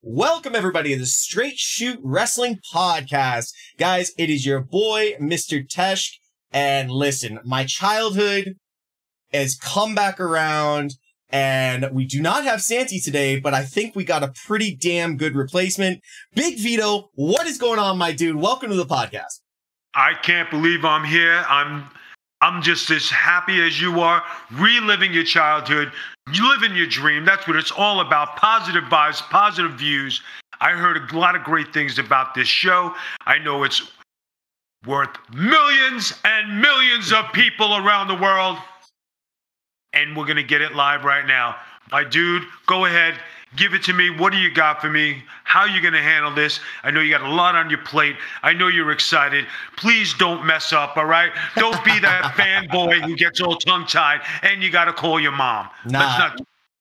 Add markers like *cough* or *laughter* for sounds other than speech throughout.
Welcome everybody to the Straight Shoot Wrestling Podcast. Guys, it is your boy, Mr. Tesh. And listen, my childhood has come back around and we do not have Santi today, but I think we got a pretty damn good replacement. Big Vito, what is going on, my dude? Welcome to the podcast. I can't believe I'm here. I'm I'm just as happy as you are, reliving your childhood, living your dream. That's what it's all about. Positive vibes, positive views. I heard a lot of great things about this show. I know it's worth millions and millions of people around the world. And we're going to get it live right now. My dude, go ahead. Give it to me. What do you got for me? How are you going to handle this? I know you got a lot on your plate. I know you're excited. Please don't mess up, all right? Don't be that *laughs* fanboy who gets all tongue tied and you got to call your mom. Nah. Not,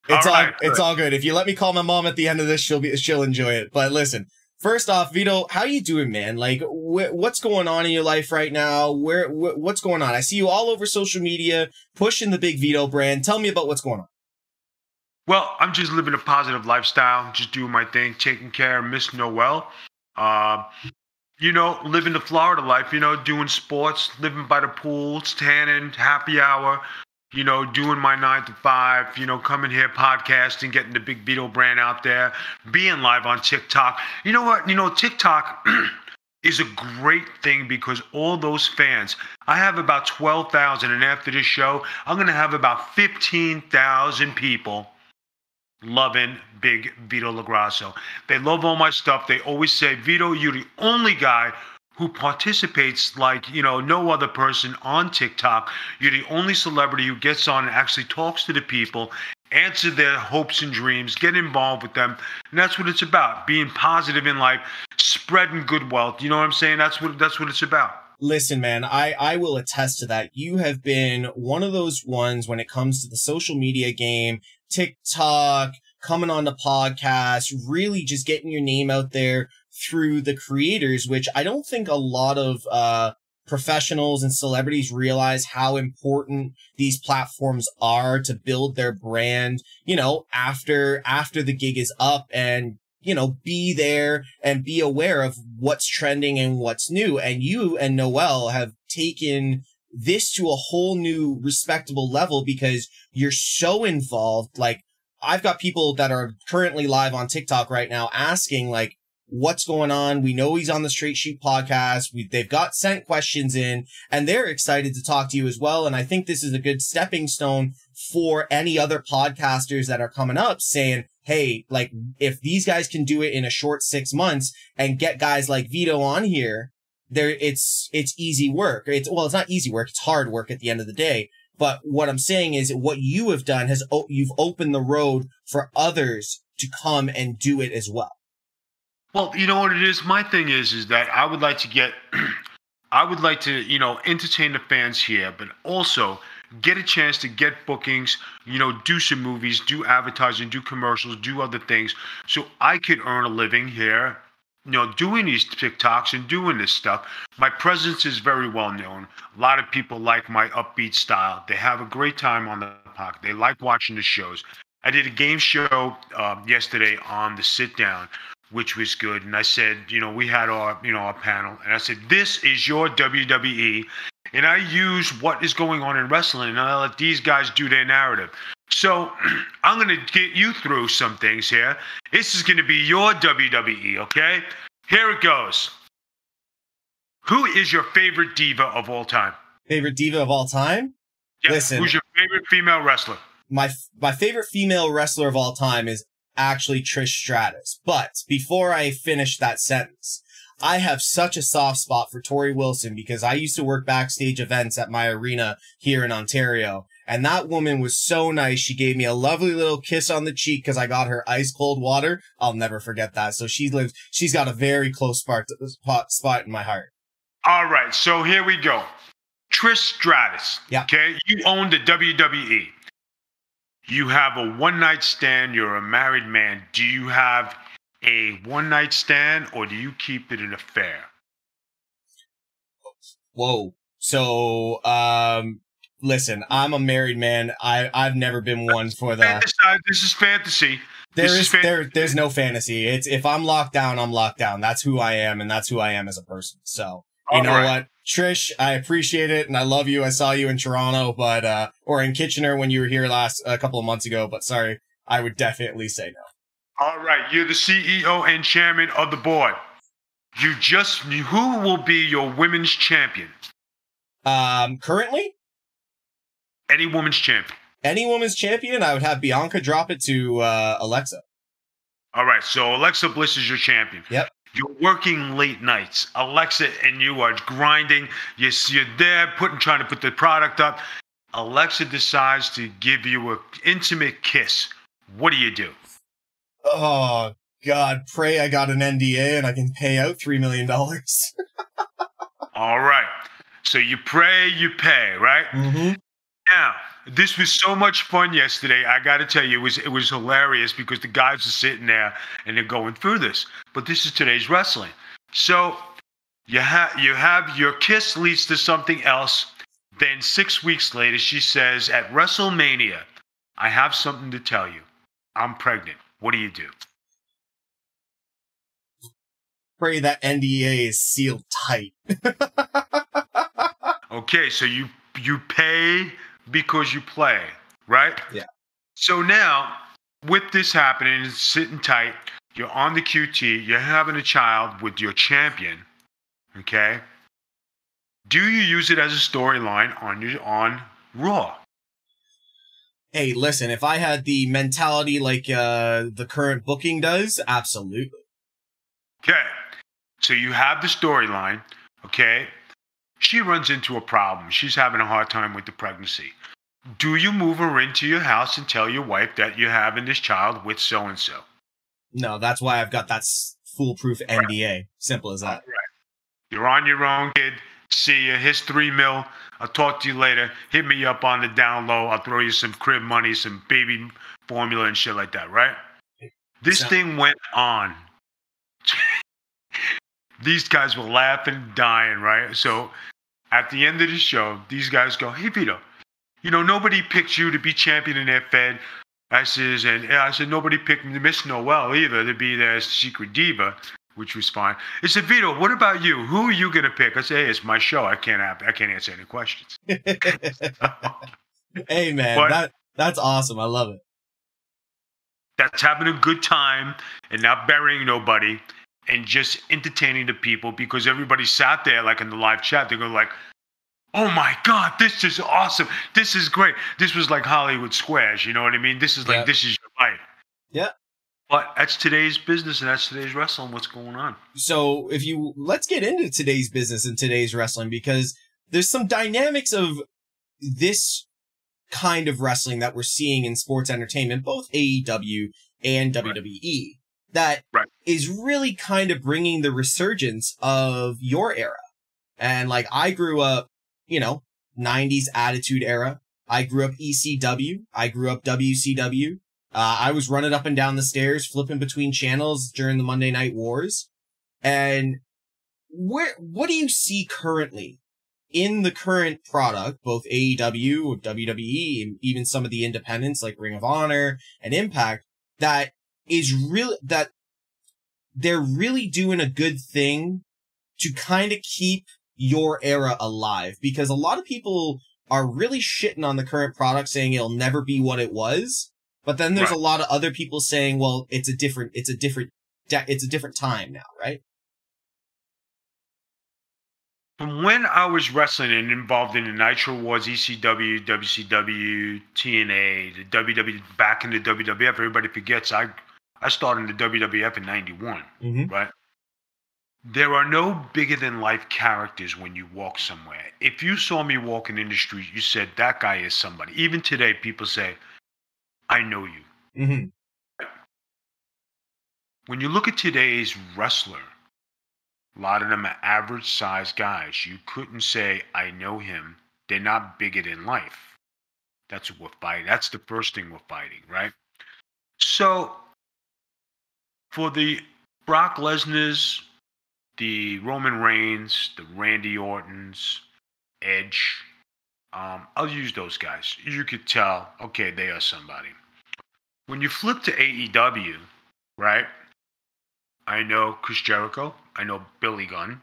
it's all, all right, it's all good. If you let me call my mom at the end of this, she'll be she'll enjoy it. But listen, first off, Vito, how you doing, man? Like, wh- what's going on in your life right now? Where wh- what's going on? I see you all over social media pushing the big Vito brand. Tell me about what's going on. Well, I'm just living a positive lifestyle, just doing my thing, taking care of Miss Noel. Uh, you know, living the Florida life, you know, doing sports, living by the pool, tanning, happy hour, you know, doing my nine to five, you know, coming here podcasting, getting the Big Vito brand out there, being live on TikTok. You know what? You know, TikTok *clears throat* is a great thing because all those fans, I have about 12,000, and after this show, I'm going to have about 15,000 people loving big Vito LoGrasso. They love all my stuff. They always say, Vito, you're the only guy who participates like you know no other person on TikTok. You're the only celebrity who gets on and actually talks to the people, answer their hopes and dreams, get involved with them, and that's what it's about: being positive in life, spreading good wealth. You know what I'm saying? That's what that's what it's about. Listen, man, I, I will attest to that. You have been one of those ones when it comes to the social media game TikTok, coming on the podcast, really just getting your name out there through the creators, which I don't think a lot of, uh, professionals and celebrities realize how important these platforms are to build their brand, you know, after, after the gig is up and, you know, be there and be aware of what's trending and what's new. And you and Noel have taken this to a whole new respectable level because you're so involved. Like I've got people that are currently live on TikTok right now asking like, what's going on? We know he's on the Straight Shoot podcast. We, they've got sent questions in and they're excited to talk to you as well. And I think this is a good stepping stone for any other podcasters that are coming up saying, Hey, like if these guys can do it in a short six months and get guys like Vito on here, there it's it's easy work. It's well, it's not easy work. It's hard work at the end of the day. But what I'm saying is what you have done has you've opened the road for others to come and do it as well. Well, you know what it is. My thing is is that I would like to get, *clears throat* I would like to you know entertain the fans here, but also get a chance to get bookings, you know, do some movies, do advertising, do commercials, do other things, so I could earn a living here you know, doing these TikToks and doing this stuff. My presence is very well known. A lot of people like my upbeat style. They have a great time on the podcast. They like watching the shows. I did a game show uh, yesterday on the sit down, which was good. And I said, you know, we had our, you know, our panel, and I said, this is your WWE, and I use what is going on in wrestling, and I let these guys do their narrative. So *clears throat* I'm going to get you through some things here. This is going to be your WWE, okay? Here it goes. Who is your favorite diva of all time? Favorite diva of all time? Yeah. Listen, who's your favorite female wrestler? My my favorite female wrestler of all time is actually Trish Stratus. But before I finish that sentence, I have such a soft spot for Torrie Wilson because I used to work backstage events at my arena here in Ontario. And that woman was so nice. She gave me a lovely little kiss on the cheek because I got her ice cold water. I'll never forget that. So she lives, she's got a very close spot, spot, spot in my heart. All right. So here we go. Trish Stratus. Yeah. Okay. You own the WWE. You have a one night stand. You're a married man. Do you have a one night stand or do you keep it an affair? Whoa. So, um, listen, I'm a married man. I I've never been one for the. This is fantasy. There This is is fan- there there's no fantasy. It's if I'm locked down, I'm locked down. That's who I am, and that's who I am as a person. So you All know right. what, Trish, I appreciate it, and I love you. I saw you in Toronto, but uh, or in Kitchener when you were here last a couple of months ago. But sorry, I would definitely say no. All right, you're the CEO and chairman of the board. You just who will be your women's champion? Um, currently, Any women's champion. any woman's champion, I would have Bianca drop it to uh, Alexa. All right, so Alexa Bliss is your champion. Yep. You're working late nights. Alexa and you are grinding. You're, you're there putting, trying to put the product up. Alexa decides to give you an intimate kiss. What do you do? Oh God, pray I got an NDA and I can pay out three million dollars. *laughs* All right. So you pray, you pay, right? mm-hmm. Now, this was so much fun yesterday. I got to tell you, it was it was hilarious because the guys are sitting there and they're going through this. But this is today's wrestling. So you have you have your kiss leads to something else. Then six weeks later, she says at WrestleMania, "I have something to tell you. I'm pregnant. What do you do?" Pray that NDA is sealed tight. *laughs* Okay, so you you pay because you play, right? Yeah. So now, with this happening, it's sitting tight, you're on the QT, you're having a child with your champion, okay? Do you use it as a storyline on your on Raw? hey, listen, if I had the mentality like uh the current booking does, absolutely. Okay. So you have the storyline, okay? She runs into a problem. She's having a hard time with the pregnancy. Do you move her into your house and tell your wife that you're having this child with so and so? No, that's why I've got that foolproof NDA. Simple as that. You're on your own, kid. See ya. Here's three mil. I'll talk to you later. Hit me up on the down low. I'll throw you some crib money, some baby formula and shit like that, right? This So- thing went on. *laughs* these guys were laughing, dying, right? So at the end of the show, these guys go, Hey Vito, you know, nobody picked you to be champion in their Fed. I says, and I said, nobody picked Miss Noel either to be their secret diva, which was fine. He said, Vito, what about you? Who are you gonna pick? I said, Hey, it's my show. I can't have, I can't answer any questions. *laughs* *laughs* hey man, What? that that's awesome. I love it. That's having a good time and not burying nobody and just entertaining the people because everybody sat there like in the live chat, they're going like, Oh my God, this is awesome. This is great. This was like Hollywood Squares, you know what I mean? This is like Yeah. this is your life. Yeah. But that's today's business and that's today's wrestling. What's going on? So if you let's get into today's business and today's wrestling because there's some dynamics of this kind of wrestling that we're seeing in sports entertainment, both AEW and WWE, that is really kind of bringing the resurgence of your era. And like I grew up, you know, 90s attitude era. I grew up ECW. I grew up WCW. Uh, I was running up and down the stairs, flipping between channels during the Monday Night Wars. And where, what do you see currently in the current product, both AEW, or WWE, and even some of the independents like Ring of Honor and Impact, that is really, that they're really doing a good thing to kind of keep your era alive because a lot of people are really shitting on the current product saying it'll never be what it was. But then there's Right. a lot of other people saying, well, it's a different, it's a different, it's a different time now, right? From when I was wrestling and involved in the Nitro Wars, ECW, WCW, TNA, the WWE, back in the WWF, everybody forgets I, I started in the WWF in 91, Mm-hmm. right? There are no bigger than life characters when you walk somewhere. If you saw me walking in the street, you said, that guy is somebody. Even today, people say, I know you. Mm-hmm. When you look at today's wrestler, a lot of them are average sized guys. You couldn't say, I know him. They're not bigger than life. That's what we're fighting. That's the first thing we're fighting, right? So, for the Brock Lesnar's, the Roman Reigns, the Randy Ortons, Edge, Um, I'll use those guys. You could tell, okay, they are somebody. When you flip to AEW, right? I know Chris Jericho. I know Billy Gunn.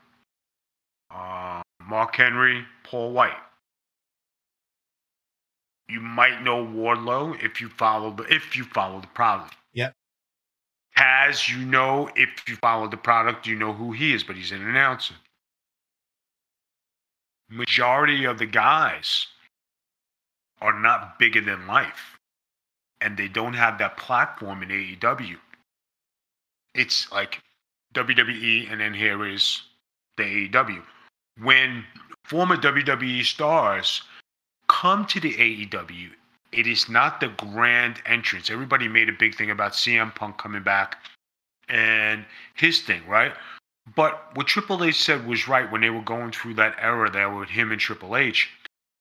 Uh, Mark Henry, Paul White. You might know Wardlow if you follow the if you follow the product. Yep. Taz, you know if you follow the product, you know who he is, but he's an announcer. Majority of the guys are not bigger than life, and they don't have that platform in AEW. It's like WWE, and then here is the AEW. When former WWE stars come to the AEW, it is not the grand entrance. Everybody made a big thing about CM Punk coming back and his thing, right? But what Triple H said was right when they were going through that era there with him and Triple H.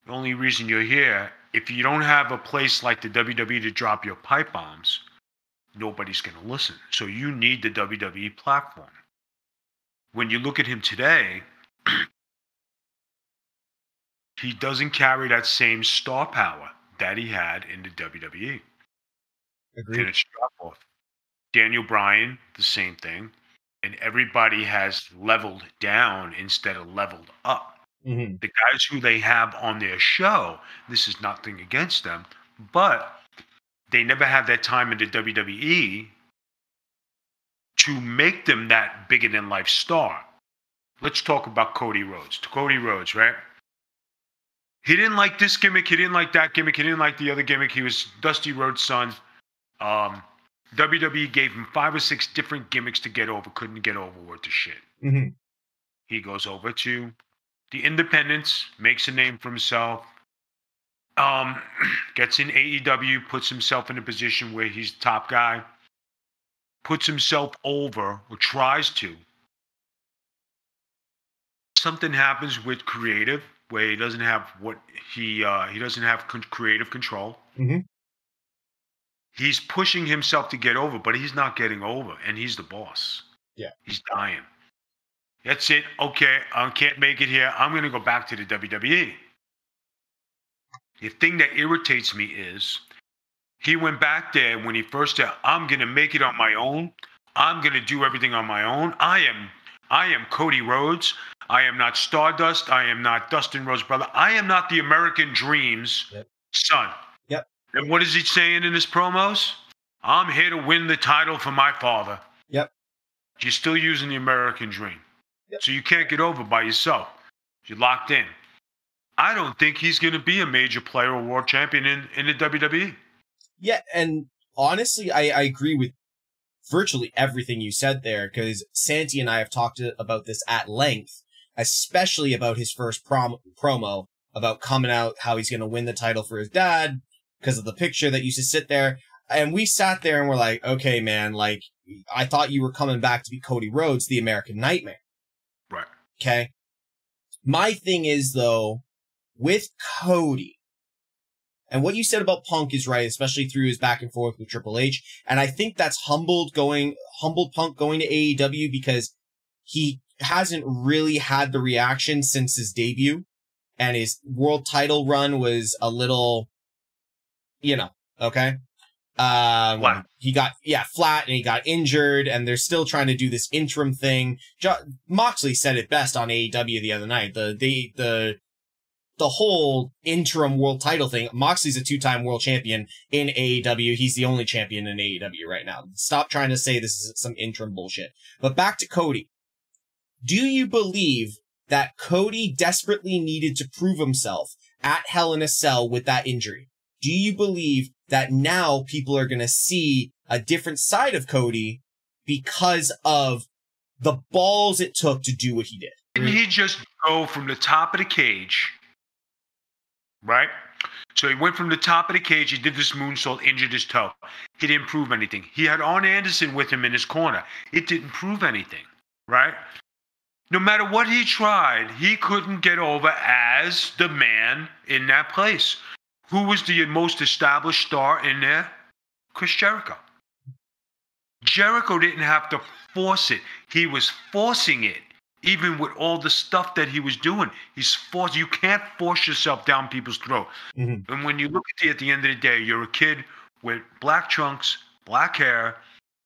The only reason you're here, if you don't have a place like the WWE to drop your pipe bombs, nobody's going to listen. So you need the WWE platform. When you look at him today, *clears throat* he doesn't carry that same star power that he had in the WWE. Agreed. And it's drop off. Daniel Bryan, the same thing. And everybody has leveled down instead of leveled up. Mhm. The guys who they have on their show, this is nothing against them, but they never have that time in the WWE to make them that bigger than life star. Let's talk about Cody Rhodes. To Cody Rhodes, right? He didn't like this gimmick. He didn't like that gimmick. He didn't like the other gimmick. He was Dusty Rhodes' son. Um, WWE gave him five or six different gimmicks to get over. Couldn't get over with the shit. Mhm. He goes over to the Independents, makes a name for himself. Um, *clears throat* gets in AEW, puts himself in a position where he's top guy. Puts himself over, or tries to. Something happens with creative where he doesn't have what he uh, he doesn't have con- creative control. Mhm. He's pushing himself to get over, but he's not getting over, and he's the boss. Yeah. he's dying. That's it. Okay, I can't make it here. I'm going to go back to the WWE. The thing that irritates me is he went back there when he first said, I'm going to make it on my own. I'm going to do everything on my own. I am I am Cody Rhodes. I am not Stardust. I am not Dustin Rhodes' brother. I am not the American Dream's Yep. son. Yep. And what is he saying in his promos? I'm here to win the title for my father. Yep. You're still using the American Dream. Yep. So you can't get over by yourself. You're locked in. I don't think he's going to be a major player or world champion in, in the. WWE. Yeah, and honestly, I, I agree with virtually everything you said there because Santi and I have talked about this at length, especially about his first prom- promo about coming out, how he's going to win the title for his dad because of the picture that used to sit there. And we sat there and we're like, okay, man, like, I thought you were coming back to be Cody Rhodes, the American Nightmare. Right. Okay. My thing is though, with Cody, and what you said about Punk is right, especially through his back and forth with Triple H. And I think that's humbled going, humbled Punk going to AEW because he hasn't really had the reaction since his debut and his world title run was a little, you know, okay. Um, Flat. he got, yeah, flat and he got injured and they're still trying to do this interim thing. Jo- Moxley said it best on AEW the other night. The, the, the, the whole interim world title thing. Moxley's a two-time world champion in AEW. He's the only champion in AEW right now. Stop trying to say this is some interim bullshit. But back to Cody. Do you believe that Cody desperately needed to prove himself at Hell in a Cell with that injury? Do you believe that now people are going to see a different side of Cody because of the balls it took to do what he did? Didn't he just go from the top of the cage? Right? So he went from the top of the cage, he did this moonsault, injured his toe. He didn't prove anything. He had Arn Anderson with him in his corner. It didn't prove anything, right? No matter what he tried, he couldn't get over as the man in that place. Who was the most established star in there? Chris Jericho. Jericho didn't have to force it, he was forcing it even with all the stuff that he was doing. He's forced. You can't force yourself down people's throat. Mhm. And when you look at the at the end of the day, you're a kid with black trunks, black hair,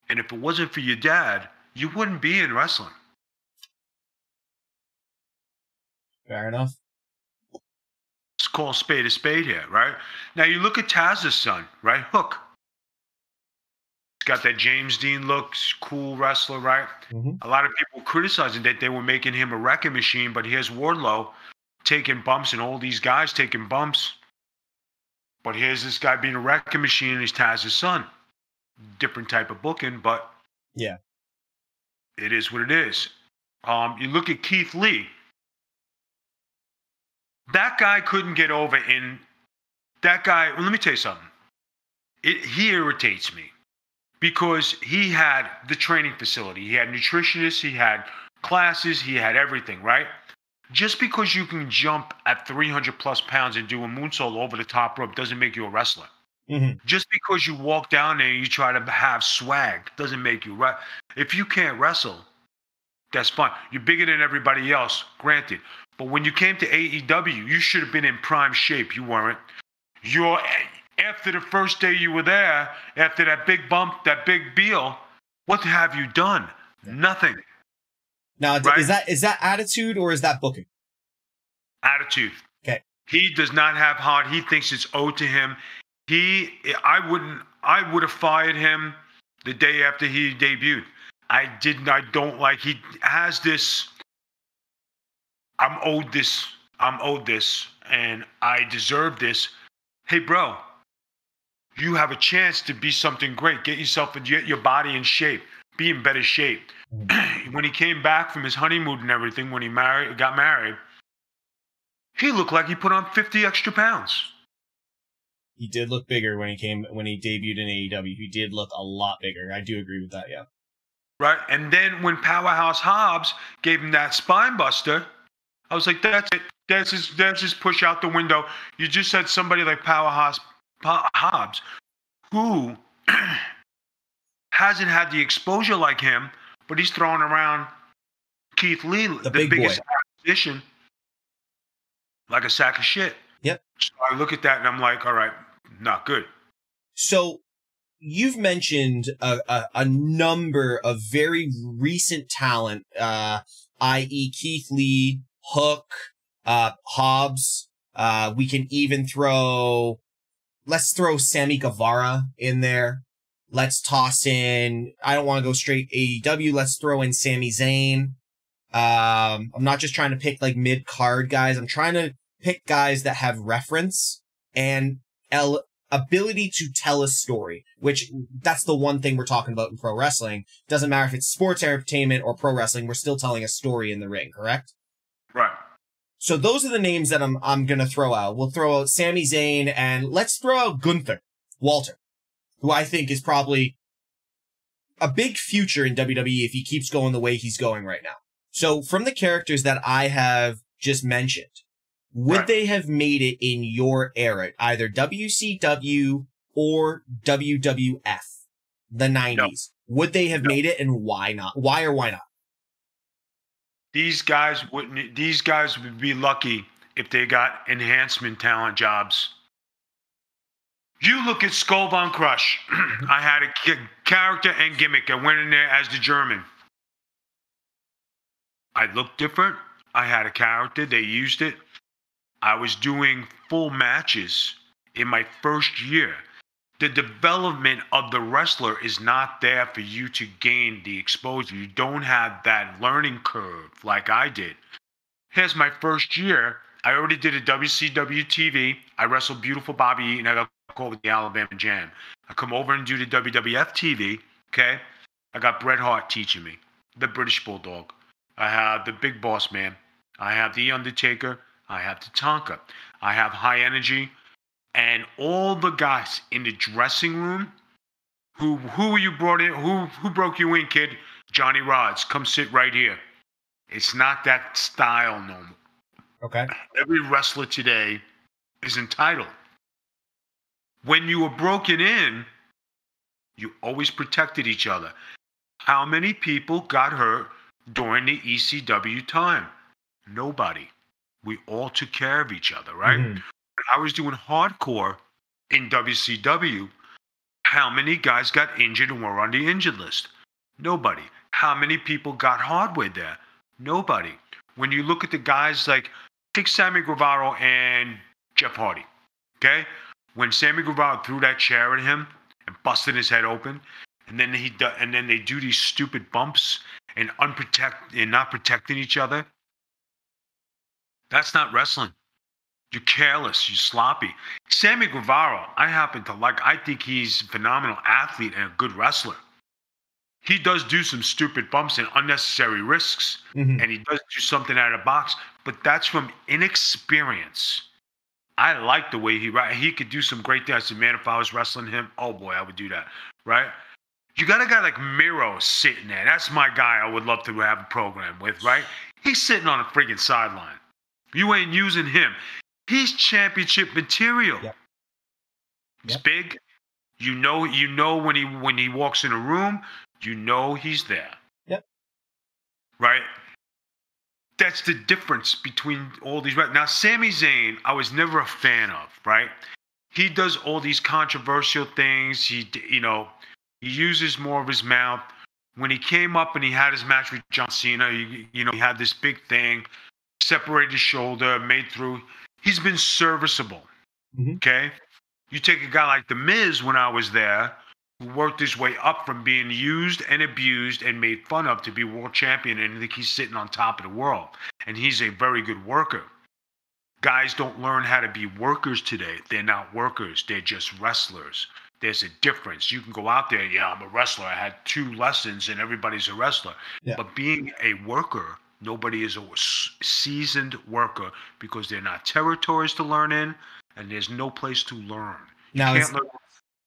and if it wasn't for your dad, you wouldn't be in wrestling. Fair enough. Let's call a spade a spade here, right? Now you look at Taz's son, right? Hook. He's got that James Dean look, cool wrestler, right? Mhm. A lot of people criticizing that they were making him a wrecking machine, but here's Wardlow taking bumps and all these guys taking bumps. But here's this guy being a wrecking machine and he's Taz's son. Different type of booking, but Yeah. it is what it is. Um, you look at Keith Lee. That guy couldn't get over in that guy. Well, let me tell you something. It, he irritates me because he had the training facility. He had nutritionists. He had classes. He had everything. Right. Just because you can jump at 300 plus pounds and do a moonsault over the top rope doesn't make you a wrestler. Mhm. Just because you walk down there and you try to have swag doesn't make you right. If you can't wrestle, that's fine. You're bigger than everybody else, granted. But when you came to AEW, you should have been in prime shape. You weren't. You're after the first day you were there, after that big bump, that big deal. What have you done? Nothing. Now, Right. is that is that attitude or is that booking? Attitude. Okay. He does not have heart. He thinks it's owed to him. He, I wouldn't, I would have fired him the day after he debuted. I didn't. I don't like. He has this. I'm owed this. I'm owed this, and I deserve this. Hey, bro, you have a chance to be something great. Get yourself and get your body in shape. Be in better shape. Mm. *clears throat* when he came back from his honeymoon and everything, when he married, got married, he looked like he put on 50 extra pounds. He did look bigger when he came when he debuted in AEW. He did look a lot bigger. I do agree with that. Yeah. right? And then when Powerhouse Hobbs gave him that spine buster, I was like, that's it. That's just, that's his push out the window. You just had somebody like Powerhouse Hobbs, who *clears throat* hasn't had the exposure like him, but he's throwing around Keith Lee, the, big biggest boy. acquisition, like a sack of shit. Yep. So I look at that and I'm like, all right, not good. So you've mentioned a, a, a number of very recent talent, uh, i.e. Keith Lee, Hook, uh, Hobbs. Uh, we can even throw, let's throw Sammy Guevara in there. Let's toss in, I don't want to go straight AEW. Let's throw in Sami Zayn. Um, I'm not just trying to pick like mid card guys. I'm trying to pick guys that have reference and ability to tell a story, which that's the one thing we're talking about in pro wrestling. Doesn't matter if it's sports entertainment or pro wrestling, we're still telling a story in the ring, correct? So those are the names that I'm I'm gonna throw out. We'll throw out Sami Zayn and let's throw out Gunther Walter, who I think is probably a big future in WWE if he keeps going the way he's going right now. So from the characters that I have just mentioned, would Right. they have made it in your era, either WCW or WWF, the 90s? Would they have No. made it and why not? Why or why not? These guys wouldn't. These guys would be lucky if they got enhancement talent jobs. You look at Skull Von Krush. *clears throat* I had a character and gimmick. I went in there as the German. I looked different. I had a character. They used it. I was doing full matches in my first year. The development of the wrestler is not there for you to gain the exposure. You don't have that learning curve like I did. Here's my first year. I already did a WCW TV. I wrestled beautiful Bobby Eaton. I got called with the Alabama Jam. I come over and do the WWF TV. Okay. I got Bret Hart teaching me, the British Bulldog. I have the Big Boss Man. I have the Undertaker. I have the. I have High Energy, and all the guys in the dressing room. Who who you brought in? Who who broke you in, kid? Johnny Rodz. Come sit right here. It's not that style no more. Okay. Every wrestler today is entitled. When you were broken in, you always protected each other. How many people got hurt during the ECW time? Nobody. We all took care of each other, right? Mhm. I was doing hardcore in WCW, how many guys got injured and were on the injured list? Nobody. How many people got hardware there? Nobody. When you look at the guys like take Sammy Guevara and Jeff Hardy, okay? When Sammy Guevara threw that chair at him and busted his head open, and then he and then they do these stupid bumps and unprotect and not protecting each other. That's not wrestling. You're careless. You're sloppy. Sammy Guevara, I happen to like. I think he's a phenomenal athlete and a good wrestler. He does do some stupid bumps and unnecessary risks, Mhm. and he does do something out of the box, but that's from inexperience. I like the way he right. He could do some great things. I said, man, if I was wrestling him, oh boy, I would do that. Right? You got a guy like Miro sitting there. That's my guy. I would love to have a program with. Right? He's sitting on a friggin' sideline. You ain't using him. He's championship material. Yep. He's Yep. big. You know, you know when he when he walks in a room, you know he's there. Yep. Right? That's the difference between all these. right Now, Sami Zayn, I was never a fan of. Right? He does all these controversial things. He, you know, he uses more of his mouth. When he came up and he had his match with John Cena, you, you know, he had this big thing, separated his shoulder, made through. He's been serviceable. Mhm. Okay. You take a guy like The Miz when I was there, who worked his way up from being used and abused and made fun of to be world champion, and I think he's sitting on top of the world. And he's a very good worker. Guys don't learn how to be workers today. They're not workers, they're just wrestlers. There's a difference. You can go out there, yeah, I'm a wrestler. I had two lessons and everybody's a wrestler. Yeah. But being a worker, nobody is a seasoned worker because they're not territories to learn in and there's no place to learn. You Now, is, learn.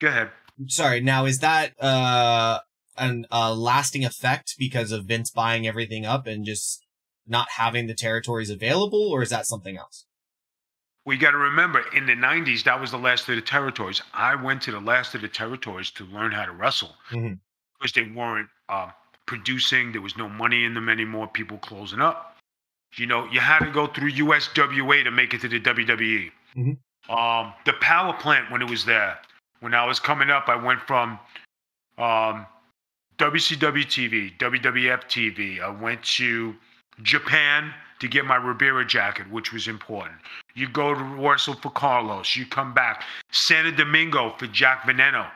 Go ahead. sorry. Now, is that uh an uh lasting effect because of Vince buying everything up and just not having the territories available, or is that something else? We got to remember, in the 90s, that was the last of the territories. I went to the last of the territories to learn how to wrestle Mhm. because they weren't uh, producing. There was no money in them anymore. People closing up. You know, you had to go through USWA to make it to the WWE. Mhm. Um, the power plant when it was there. When I was coming up, I went from um, WCW TV, WWF TV. I went to Japan to get my Ribera jacket, which was important. You go to wrestle for Carlos. You come back. Santo Domingo for Jack Veneno.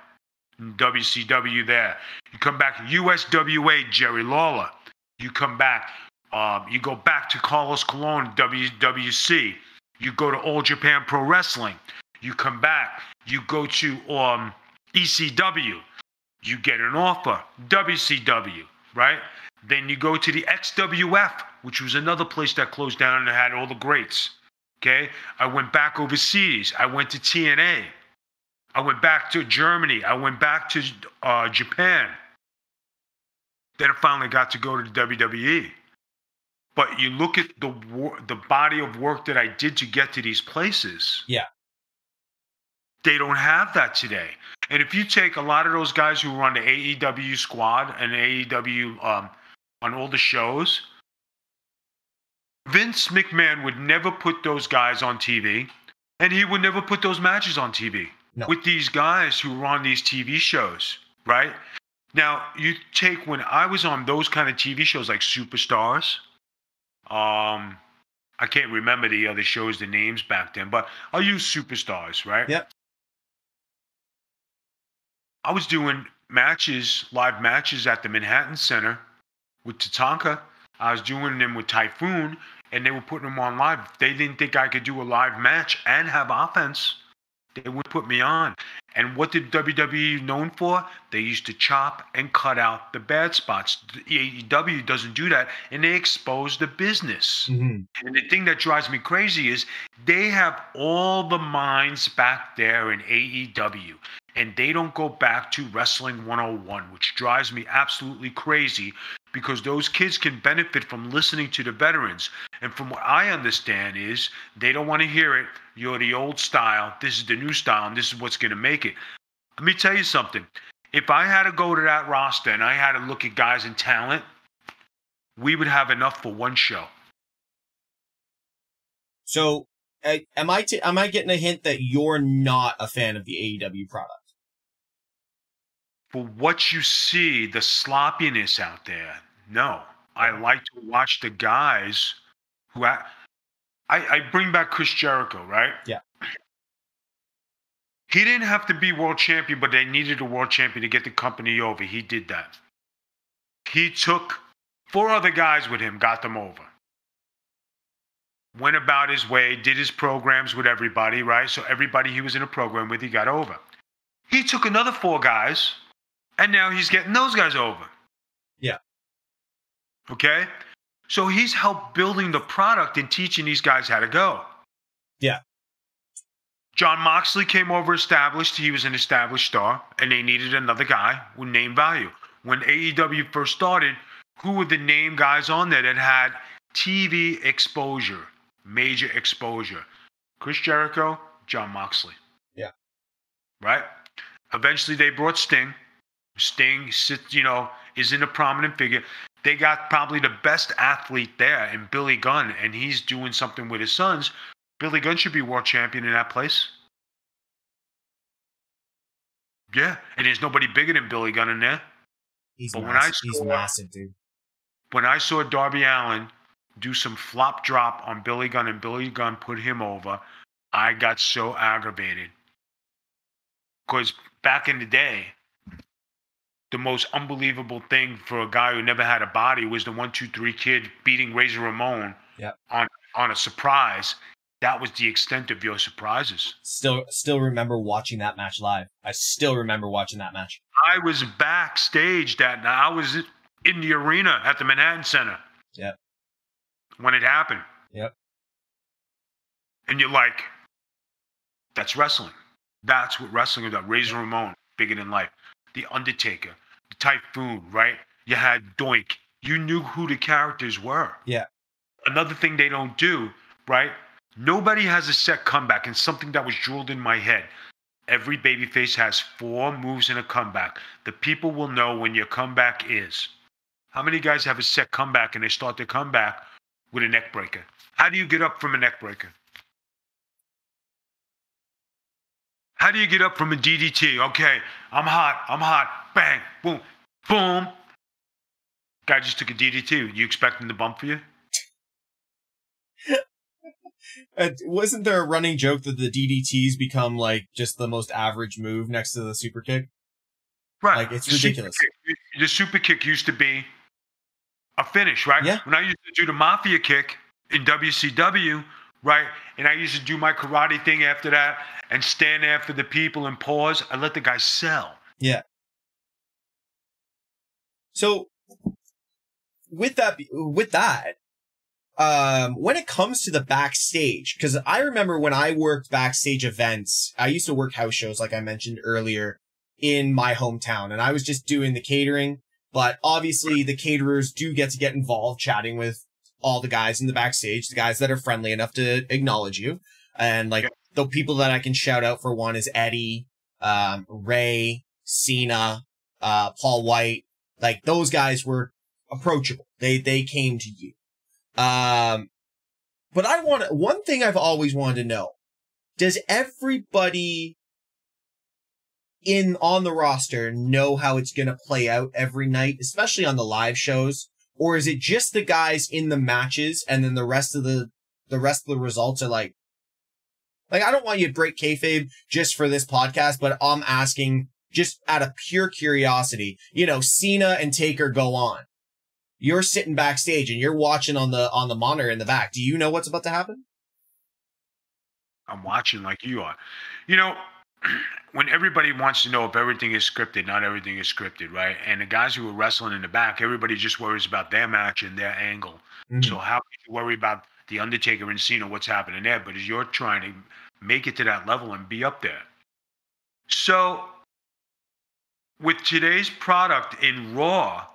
WCW there. You come back. USWA Jerry Lawler. You come back. Um, you go back to Carlos Colon WWC. You go to All Japan Pro Wrestling. You come back. You go to um, ECW. You get an offer. WCW. Right. Then you go to the XWF, which was another place that closed down and had all the greats. Okay. I went back overseas. I went to TNA. I went back to Germany. I went back to uh, Japan. Then I finally got to go to the WWE. But you look at the wor- the body of work that I did to get to these places. Yeah. They don't have that today. And if you take a lot of those guys who were on the AEW squad and AEW um, on all the shows, Vince McMahon would never put those guys on TV, and he would never put those matches on TV No. with these guys who were on these TV shows, right? Now, you take when I was on those kind of TV shows like Superstars, um, I can't remember the other shows, the names back then, but I'll use Superstars, right? Yep. I was doing matches, live matches at the Manhattan Center with Tatanka. I was doing them with Typhoon, and they were putting them on live. They didn't think I could do a live match and have offense. They would put me on. And what did WWE known for? They used to chop and cut out the bad spots. The AEW doesn't do that, and they expose the business. Mm-hmm. And the thing that drives me crazy is they have all the minds back there in AEW, and they don't go back to Wrestling 101, which drives me absolutely crazy because those kids can benefit from listening to the veterans. And from what I understand is they don't want to hear it. You're the old style. This is the new style, and this is what's going to make it. Let me tell you something. If I had to go to that roster and I had to look at guys and talent, we would have enough for one show. So, am I t- am I getting a hint that you're not a fan of the AEW product? For what you see, the sloppiness out there, no. I like to watch the guys who I, I bring back Chris Jericho, right? Yeah. He didn't have to be world champion, but they needed a world champion to get the company over. He did that. He took four other guys with him, got them over. Went about his way, did his programs with everybody, right? So everybody he was in a program with, he got over. He took another four guys, and now he's getting those guys over. Yeah. Okay? So he's helped building the product and teaching these guys how to go. Yeah. Jon Moxley came over established. He was an established star, and they needed another guy with name value. When AEW first started, who were the name guys on there that had TV exposure, major exposure? Chris Jericho, Jon Moxley. Yeah. Right? Eventually, they brought Sting. Sting sits, you know, is in a prominent figure. They got probably the best athlete there in Billy Gunn, and he's doing something with his sons. Billy Gunn should be world champion in that place. Yeah, and there's nobody bigger than Billy Gunn in there. He's But massive. when I he's massive, dude. When I saw Darby Allin do some flop drop on Billy Gunn and Billy Gunn put him over, I got so aggravated. Because back in the day, the most unbelievable thing for a guy who never had a body was the one, two, three kid beating Razor Ramon Yep. on, on a surprise. That was the extent of your surprises. Still, still remember watching that match live. I still remember watching that match. I was backstage that night. I was in the arena at the Manhattan Center. Yep. When it happened. Yep. And you're like, that's wrestling. That's what wrestling is about. Razor Ramon, bigger than life. The Undertaker, the Typhoon, right? You had Doink. You knew who the characters were. Yeah. Another thing they don't do, right? Nobody has a set comeback, and something that was drilled in my head. Every babyface has four moves in a comeback. The people will know when your comeback is. How many guys have a set comeback and they start their comeback with a neck breaker? How do you get up from a neck breaker? How do you get up from a DDT? Okay, I'm hot, I'm hot, bang, boom, boom. Guy just took a DDT. You expect him to bump for you? *laughs* Uh, wasn't there a running joke that the DDTs become like just the most average move next to the super kick? Right. Like, it's The super ridiculous. kick- the super kick used to be a finish, right? Yeah. When I used to do the mafia kick in WCW, right, and I used to do my karate thing after that and stand there for the people and pause, I let the guy sell. Yeah. So, with that, with that, um, when it comes to the backstage, because I remember when I worked backstage events, I used to work house shows, like I mentioned earlier, in my hometown, and I was just doing the catering. But obviously, the caterers do get to get involved, chatting with all the guys in the backstage, the guys that are friendly enough to acknowledge you, and like Yeah. the people that I can shout out for one is Eddie, um, Ray, Cena, uh, Paul White. Like those guys were approachable. They they came to you. Um, but I want one thing I've always wanted to know: Does everybody in on the roster know how it's going to play out every night, especially on the live shows, or is it just the guys in the matches and then the rest of the the rest of the results are like? Like I don't want you to break kayfabe just for this podcast, but I'm asking just out of pure curiosity. You know, Cena and Taker go on you're sitting backstage and you're watching on the on the monitor in the back. Do you know what's about to happen? I'm watching like you are. You know, when everybody wants to know if everything is scripted, not everything is scripted, right? And the guys who are wrestling in the back, everybody just worries about their match and their angle. Mm-hmm. So how can you worry about the Undertaker and Cena, what's happening there? But as you're trying to make it to that level and be up there. So with today's product in Raw,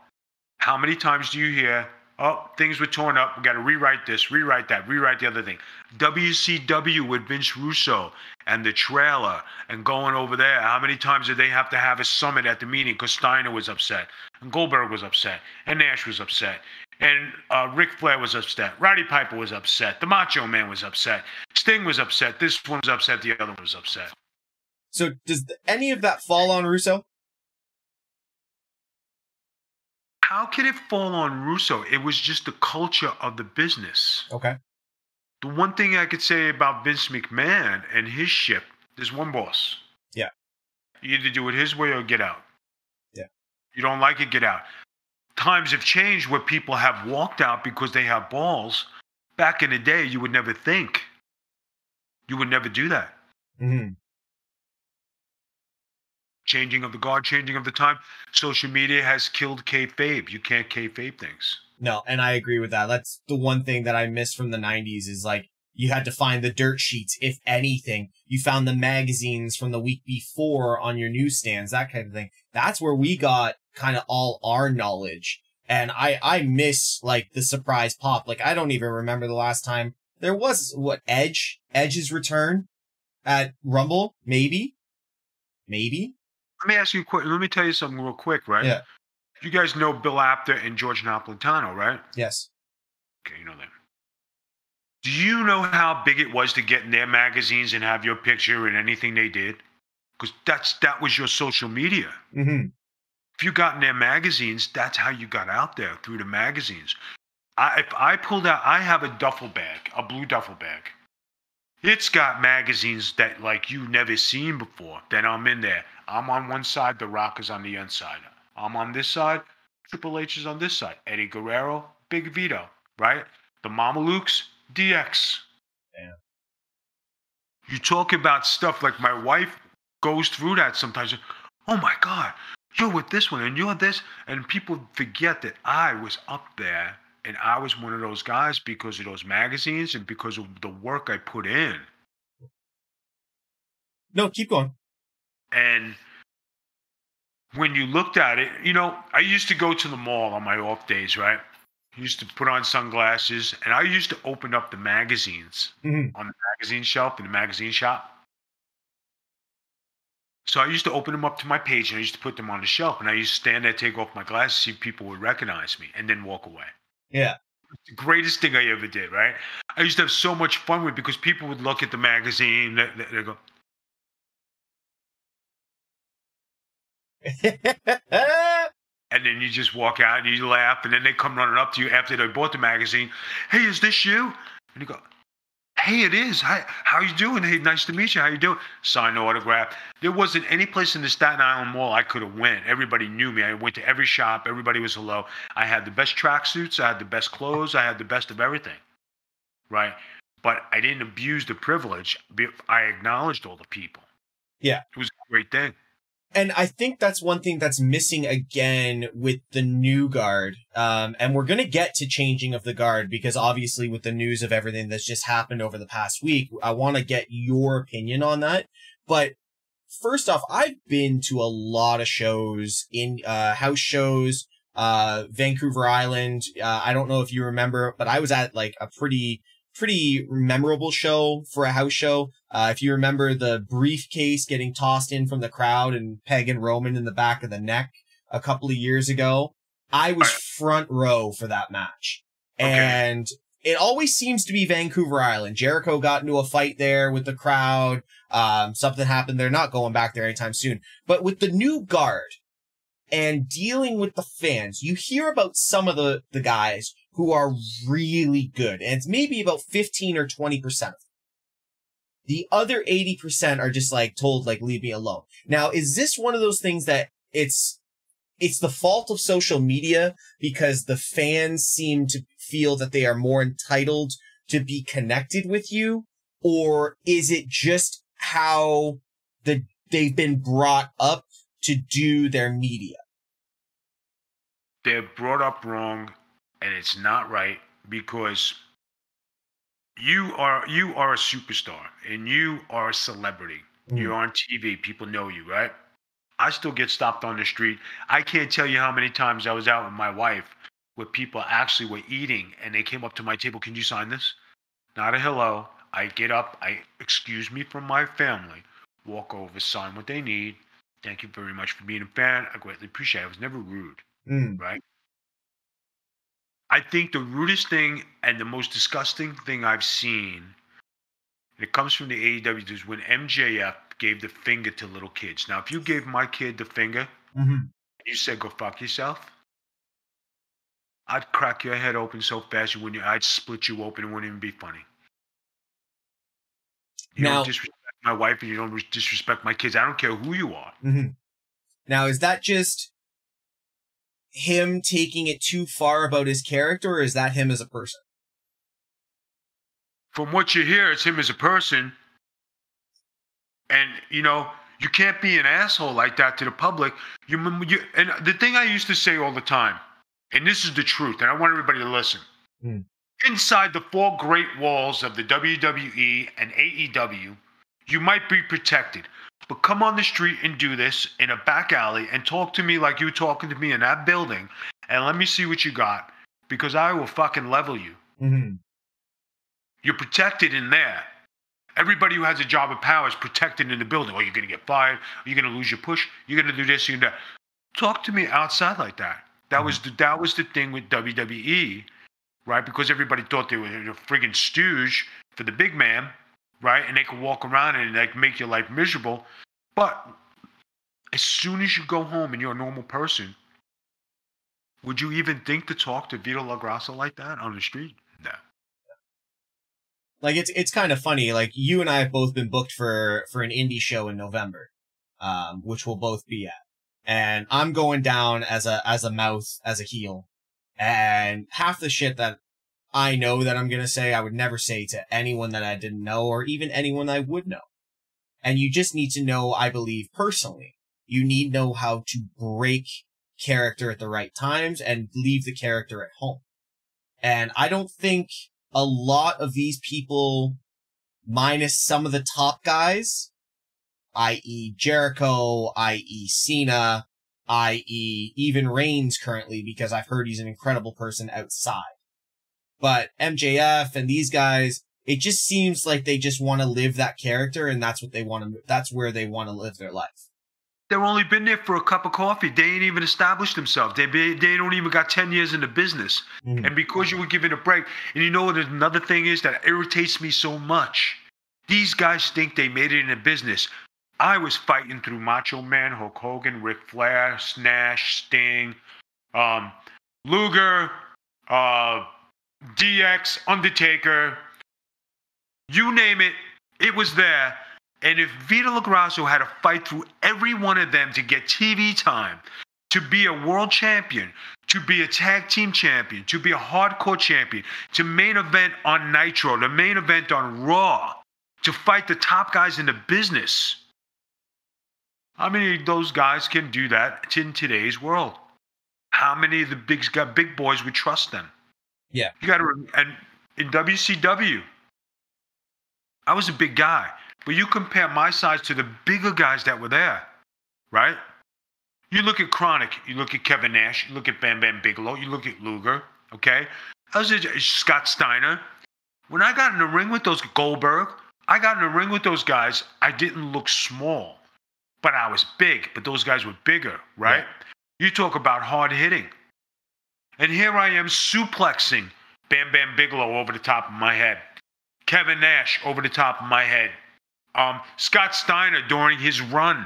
how many times do you hear, oh, things were torn up, we got to rewrite this, rewrite that, rewrite the other thing. WCW with Vince Russo and the trailer and going over there, how many times did they have to have a summit at the meeting because Steiner was upset and Goldberg was upset and Nash was upset And uh, Ric Flair was upset. Roddy Piper was upset. The Macho Man was upset. Sting was upset. This one was upset. The other one was upset. So does any of that fall on Russo? How could it fall on Russo? It was just the culture of the business. Okay. The one thing I could say about Vince McMahon and his ship, there's one boss. Yeah. You either do it his way or get out. Yeah. You don't like it, get out. Times have changed where people have walked out because they have balls. Back in the day, you would never think. You would never do that. Mm-hmm. Changing of the guard, changing of the time. Social media has killed kayfabe. You can't kayfabe things. No, and I agree with that. That's the one thing that I miss from the 90s is like you had to find the dirt sheets, if anything. You found the magazines from the week before on your newsstands, that kind of thing. That's where we got kind of all our knowledge. And I, I miss like the surprise pop. Like I don't even remember the last time there was what Edge, Edge's return at Rumble, maybe, maybe. Let me ask you a quick. Let me tell you something real quick, right? Yeah. You guys know Bill Apter and George Napolitano, right? Yes. Okay, you know them. Do you know how big it was to get in their magazines and have your picture in anything they did? Because that's that was your social media. Mm-hmm. If you got in their magazines, that's how you got out there through the magazines. I, if I pulled out, I have a duffel bag, a blue duffel bag. It's got magazines that like you never seen before. Then I'm in there. I'm on one side, The Rock is on the inside. I'm on this side, Triple H is on this side. Eddie Guerrero, Big Vito, right? The Mamalukes, DX. Yeah. You talk about stuff like my wife goes through that sometimes. Oh my God, you're with this one and you're this. And people forget that I was up there and I was one of those guys because of those magazines and because of the work I put in. No, keep going. And when you looked at it, you know, I used to go to the mall on my off days, right? I used to put on sunglasses and I used to open up the magazines Mhm. on the magazine shelf in the magazine shop. So I used to open them up to my page and I used to put them on the shelf and I used to stand there, take off my glasses, see if people would recognize me, and then walk away. Yeah. the greatest thing I ever did, right? I used to have so much fun with it because people would look at the magazine, they, they go, *laughs* and then you just walk out and you laugh, and then they come running up to you after they bought the magazine. Hey, is this you? And you go, Hey, it is. Hi, how you doing? Hey, nice to meet you. How you doing? Sign the autograph. There wasn't any place in the Staten Island Mall I could have went. Everybody knew me. I went to every shop. Everybody was hello. I had the best tracksuits. I had the best clothes. I had the best of everything. Right. But I didn't abuse the privilege. I acknowledged all the people. Yeah. It was a great thing. And I think that's one thing that's missing again with the new guard. Um, and we're going to get to changing of the guard because obviously with the news of everything that's just happened over the past week, I want to get your opinion on that. But first off, I've been to a lot of shows in, uh, house shows, uh, Vancouver Island. Uh, I don't know if you remember, but I was at like a pretty, pretty memorable show for a house show. Uh, if you remember the briefcase getting tossed in from the crowd and Peg and Roman in the back of the neck a couple of years ago, I was front row for that match. Okay. And it always seems to be Vancouver Island. Jericho got into a fight there with the crowd. Um, something happened. They're not going back there anytime soon. But with the new guard and dealing with the fans, you hear about some of the, the guys who are really good. And it's maybe about 15 or 20% of them. The other 80% are just like told, like, leave me alone. Now, is this one of those things that it's, it's the fault of social media because the fans seem to feel that they are more entitled to be connected with you? Or is it just how the, they've been brought up to do their media? they're brought up wrong and it's not right because you are you are a superstar and you are a celebrity. You're on tv people know you right? I still get stopped on the street. I can't tell you how many times i was out with my wife where people actually were eating and they came up to my table can you sign this? Not a hello. I get up. I excuse me from my family. Walk over sign what they need. Thank you very much for being a fan. I greatly appreciate it. I was never rude Mm. right? I think the rudest thing and the most disgusting thing I've seen, and it comes from the AEW, is when MJF gave the finger to little kids. Now, if you gave my kid the finger, Mm-hmm. you said go fuck yourself, I'd crack your head open so fast you wouldn't. I'd split you open. It wouldn't even be funny. You Now- don't disrespect my wife, and you don't disrespect my kids. I don't care who you are. Mm-hmm. Now, is that just him taking it too far about his character, or is that him as a person? From what you hear, it's him as a person, and you know you can't be an asshole like that to the public. You, you and the thing I used to say all the time, and this is the truth, and I want everybody to listen. Hmm. Inside the four great walls of the WWE and AEW, you might be protected. But come on the street and do this in a back alley and talk to me like you talking to me in that building and let me see what you got because I will fucking level you. Mm-hmm. You're protected in there. Everybody who has a job of power is protected in the building. Oh, you're going to get fired. You're going to lose your push. You're going to do this. You're going to talk to me outside like that. That was the that was the thing with WWE, right? Because everybody thought they were a friggin' stooge for the big man, right? And they can walk around and like make your life miserable. But as soon as you go home and you're a normal person, would you even think to talk to Vito LaGrasso like that on the street? No. Like it's it's kind of funny. Like you and I have both been booked for for an indie show in November, um, which we'll both be at, and I'm going down as a as a mouth as a heel, and half the shit that I know that I'm gonna say I would never say to anyone that I didn't know or even anyone I would know. And you just need to know, I believe personally, you need to know how to break character at the right times and leave the character at home. And I don't think a lot of these people, minus some of the top guys, i.e. Jericho, i.e. Cena, i.e. even Reigns currently, because I've heard he's an incredible person outside. But MJF and these guys, it just seems like they just want to live that character and that's what they want to, that's where they want to live their life. They've only been there for a cup of coffee. They ain't even established themselves. They be, they don't even got ten years in the business. Mhm. And because you were given a break, and you know what another thing is that irritates me so much. These guys think they made it in the business. I was fighting through Macho Man, Hulk Hogan, Ric Flair, Nash, Sting, um, Luger, uh, DX, Undertaker. You name it, it was there. And if Vito LaGrasso had to fight through every one of them to get TV time, to be a world champion, to be a tag team champion, to be a hardcore champion, to main event on Nitro, the main event on Raw, to fight the top guys in the business. How many of those guys can do that in today's world? How many of the big, big boys would trust them? Yeah. You got to, and in WCW, I was a big guy. But you compare my size to the bigger guys that were there, right? You look at Kronik, you look at Kevin Nash, you look at Bam Bam Bigelow, you look at Luger, okay? I was a- Scott Steiner. When I got in the ring with those Goldberg, I got in the ring with those guys. I didn't look small, but I was big. But those guys were bigger, right? You talk about hard hitting. And here I am suplexing Bam Bam Bigelow over the top of my head. Kevin Nash over the top of my head. Um, Scott Steiner during his run,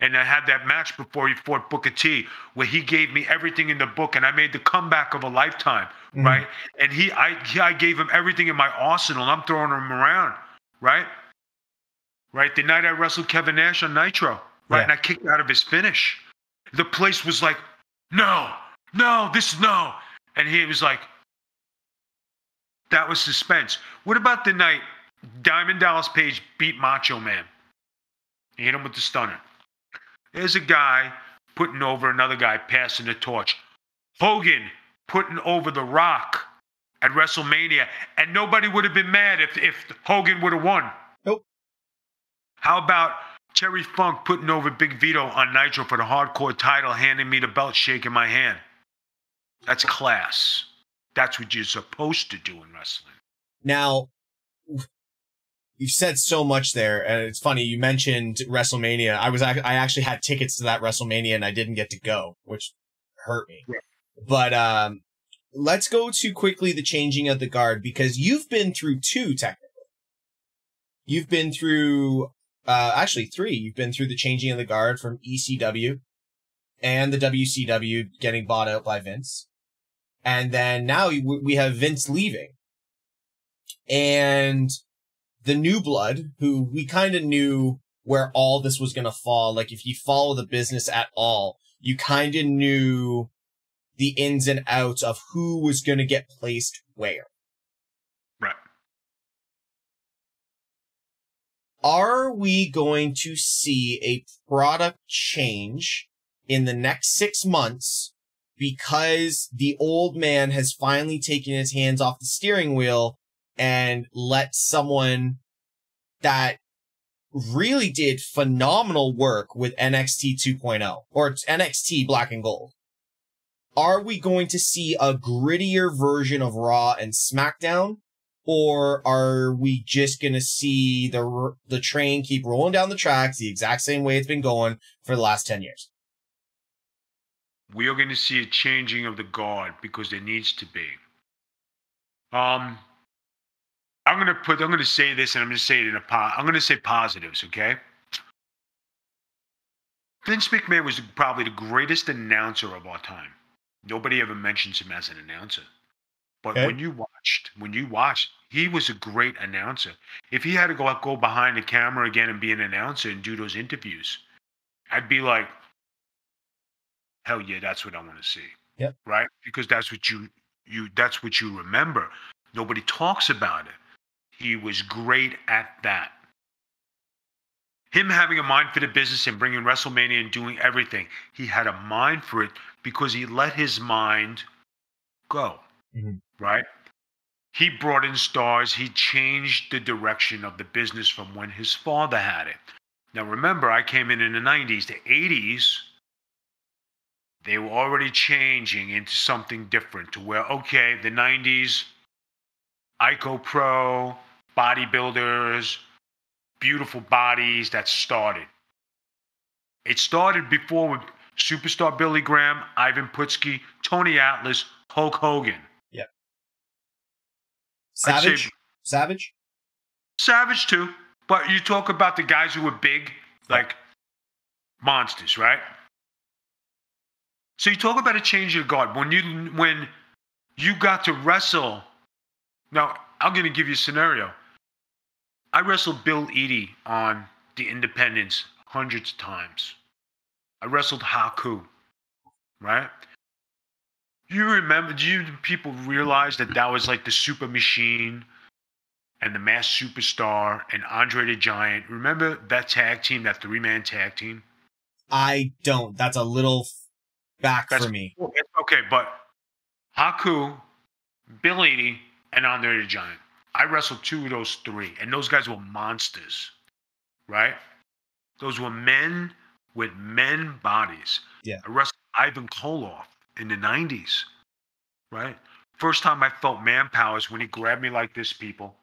and I had that match before he fought Booker T, where he gave me everything in the book, and I made the comeback of a lifetime, Mhm. right? And he, I, he, I gave him everything in my arsenal, and I'm throwing him around, right? Right. The night I wrestled Kevin Nash on Nitro, right, Yeah. and I kicked out of his finish. The place was like, no, no, this is no, and he was like, that was suspense. What about the night Diamond Dallas Page beat Macho Man? He hit him with the stunner. There's a guy putting over another guy, passing the torch. Hogan putting over The Rock at WrestleMania, and nobody would have been mad if, if Hogan would have won. Nope. How about Terry Funk putting over Big Vito on Nitro for the hardcore title, handing me the belt, shaking my hand? That's class. That's what you're supposed to do in wrestling. Now, you've said so much there, and it's funny. You mentioned WrestleMania. I was I actually had tickets to that WrestleMania, and I didn't get to go, which hurt me. Yeah. But um, let's go to quickly the changing of the guard because you've been through two technically. You've been through uh actually three. You've been through the changing of the guard from ECW and the WCW getting bought out by Vince. And then now we have Vince leaving. And the new blood, who we kind of knew where all this was going to fall. Like if you follow the business at all, you kind of knew the ins and outs of who was going to get placed where. Right. Are we going to see a product change in the next six months because the old man has finally taken his hands off the steering wheel and let someone that really did phenomenal work with NXT 2.0 or NXT Black and Gold. Are we going to see a grittier version of Raw and SmackDown? Or are we just going to see the, the train keep rolling down the tracks the exact same way it's been going for the last 10 years? We are going to see a changing of the guard because there needs to be. Um, I'm gonna put. I'm gonna say this, and I'm gonna say it in a po- I'm gonna say positives. Okay. Vince McMahon was probably the greatest announcer of our time. Nobody ever mentions him as an announcer. But okay. when you watched, when you watched, he was a great announcer. If he had to go go behind the camera again and be an announcer and do those interviews, I'd be like, hell yeah, that's what I want to see. Yep. Right? Because that's what you you that's what you remember. Nobody talks about it. He was great at that. Him having a mind for the business and bringing WrestleMania and doing everything, he had a mind for it because he let his mind go. Mm-hmm. Right? He brought in stars. He changed the direction of the business from when his father had it. Now, remember, I came in in the 90s. The 80s, they were already changing into something different to where, okay, the 90s, Icopro, bodybuilders, beautiful bodies that started. It started before with superstar Billy Graham, Ivan Putski, Tony Atlas, Hulk Hogan. Yeah. Savage? Savage? Savage too. But you talk about the guys who were big, like monsters, right? So you talk about a change of guard. When you when you got to wrestle, now I'm gonna give you a scenario. I wrestled Bill Eadie on the Independence hundreds of times. I wrestled Haku, right? You remember? Do you people realize that that was like the Super Machine and the Masked Superstar and Andre the Giant? Remember that tag team, that three man tag team? I don't. That's a little back That's, for me. Okay, but Haku, Bill Eadie, and Andre the Giant. I wrestled two of those three, and those guys were monsters, right? Those were men with men bodies. Yeah. I wrestled Ivan Koloff in the 90s, right? First time I felt man powers when he grabbed me like this, people.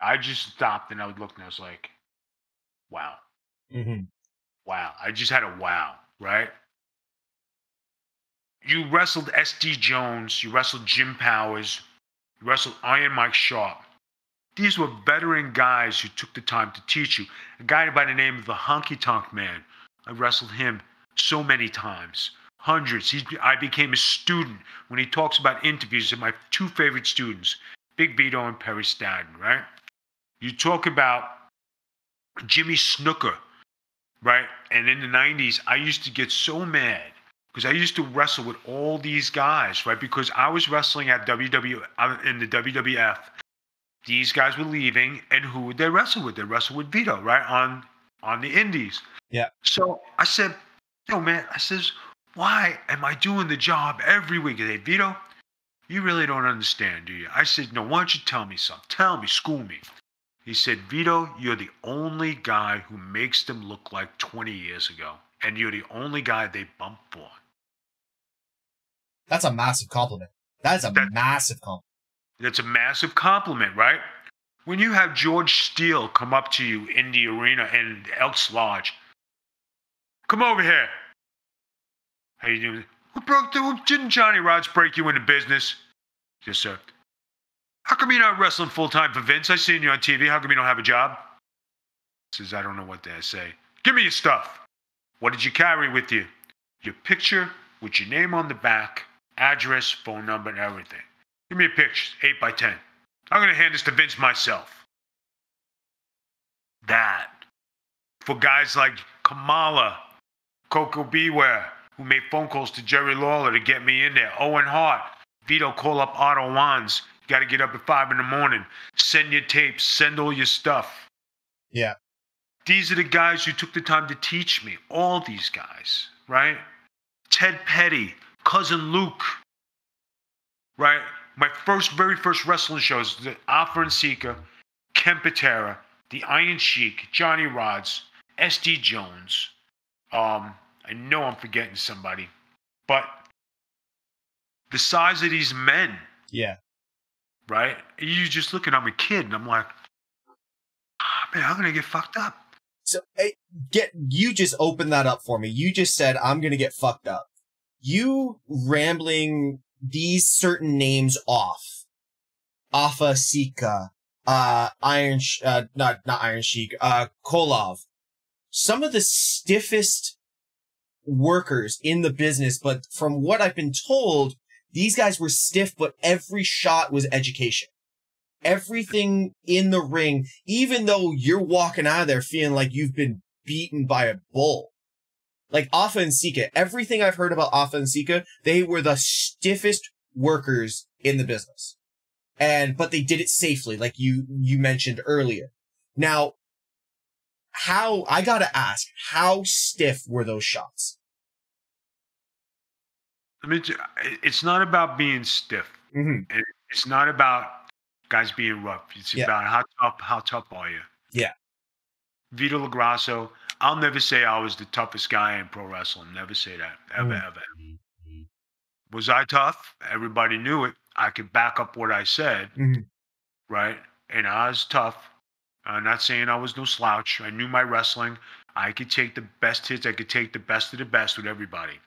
I just stopped and I would look and I was like, wow. Mm-hmm. Wow. I just had a wow, right? You wrestled SD Jones, you wrestled Jim Powers, you wrestled Iron Mike Sharpe. These were veteran guys who took the time to teach you. A guy by the name of the Honky Tonk Man. I wrestled him so many times, hundreds. He, I became a student when he talks about interviews of my two favorite students, Big Vito and Perry Saturn, right? You talk about Jimmy Snuka, right? And in the 90s, I used to get so mad because I used to wrestle with all these guys, right? Because I was wrestling at WW uh, in the WWF these guys were leaving, and who would they wrestle with? They wrestle with Vito, right on on the Indies. Yeah. So I said, "Yo, man," I says, "Why am I doing the job every week?" They Vito, you really don't understand, do you? I said, "No, why don't you tell me something? Tell me, school me." He said, "Vito, you're the only guy who makes them look like 20 years ago, and you're the only guy they bump for." That's a massive compliment. That is a that, massive compliment. That's a massive compliment, right? When you have George Steele come up to you in the arena in Elks Lodge, come over here. How you doing? Who broke the, didn't Johnny Rodz break you into business? Yes, sir. How come you're not wrestling full time for Vince? I seen you on TV. How come you don't have a job? Says, I don't know what to say. Give me your stuff. What did you carry with you? Your picture with your name on the back, address, phone number, and everything. Give me a picture, 8 by 10. I'm going to hand this to Vince myself. That. For guys like Kamala, Koko B. Ware, who made phone calls to Jerry Lawler to get me in there, Owen Hart, Vito call up Otto Wanz. Got to get up at 5 in the morning. Send your tapes, send all your stuff. Yeah. These are the guys who took the time to teach me. All these guys, right? Ted Petty, Cousin Luke, right? My first, very first wrestling shows, the Afa and Sika, Ken Patera, the Iron Sheik, Johnny Rodz, SD Jones. Um, I know I'm forgetting somebody, but the size of these men, Yeah. right? You just looking, I'm a kid, and I'm like, "Ah, man, I'm gonna get fucked up. So hey, get you just opened that up for me. You just said I'm gonna get fucked up. You rambling these certain names off. Afa Sika, uh, Iron, uh, not, not Iron Sheik, uh, Koloff. Some of the stiffest workers in the business, but from what I've been told, these guys were stiff, but every shot was education everything in the ring, even though you're walking out of there feeling like you've been beaten by a bull. Like Afa and Sika, everything I've heard about Afa and Sika, they were the stiffest workers in the business. And, but they did it safely, like you, you mentioned earlier. Now, how, I gotta ask, how stiff were those shots? I mean, it's not about being stiff. Mm-hmm. It's not about guys being rough. It's Yeah. about how tough how tough are you? Yeah. Vito Lagrasso, I'll never say I was the toughest guy in pro wrestling. Never say that. Ever, Mm. ever. Was I tough? Everybody knew it. I could back up what I said, Mhm. right? And I was tough. I'm not saying I was no slouch. I knew my wrestling. I could take the best hits. I could take the best of the best with everybody.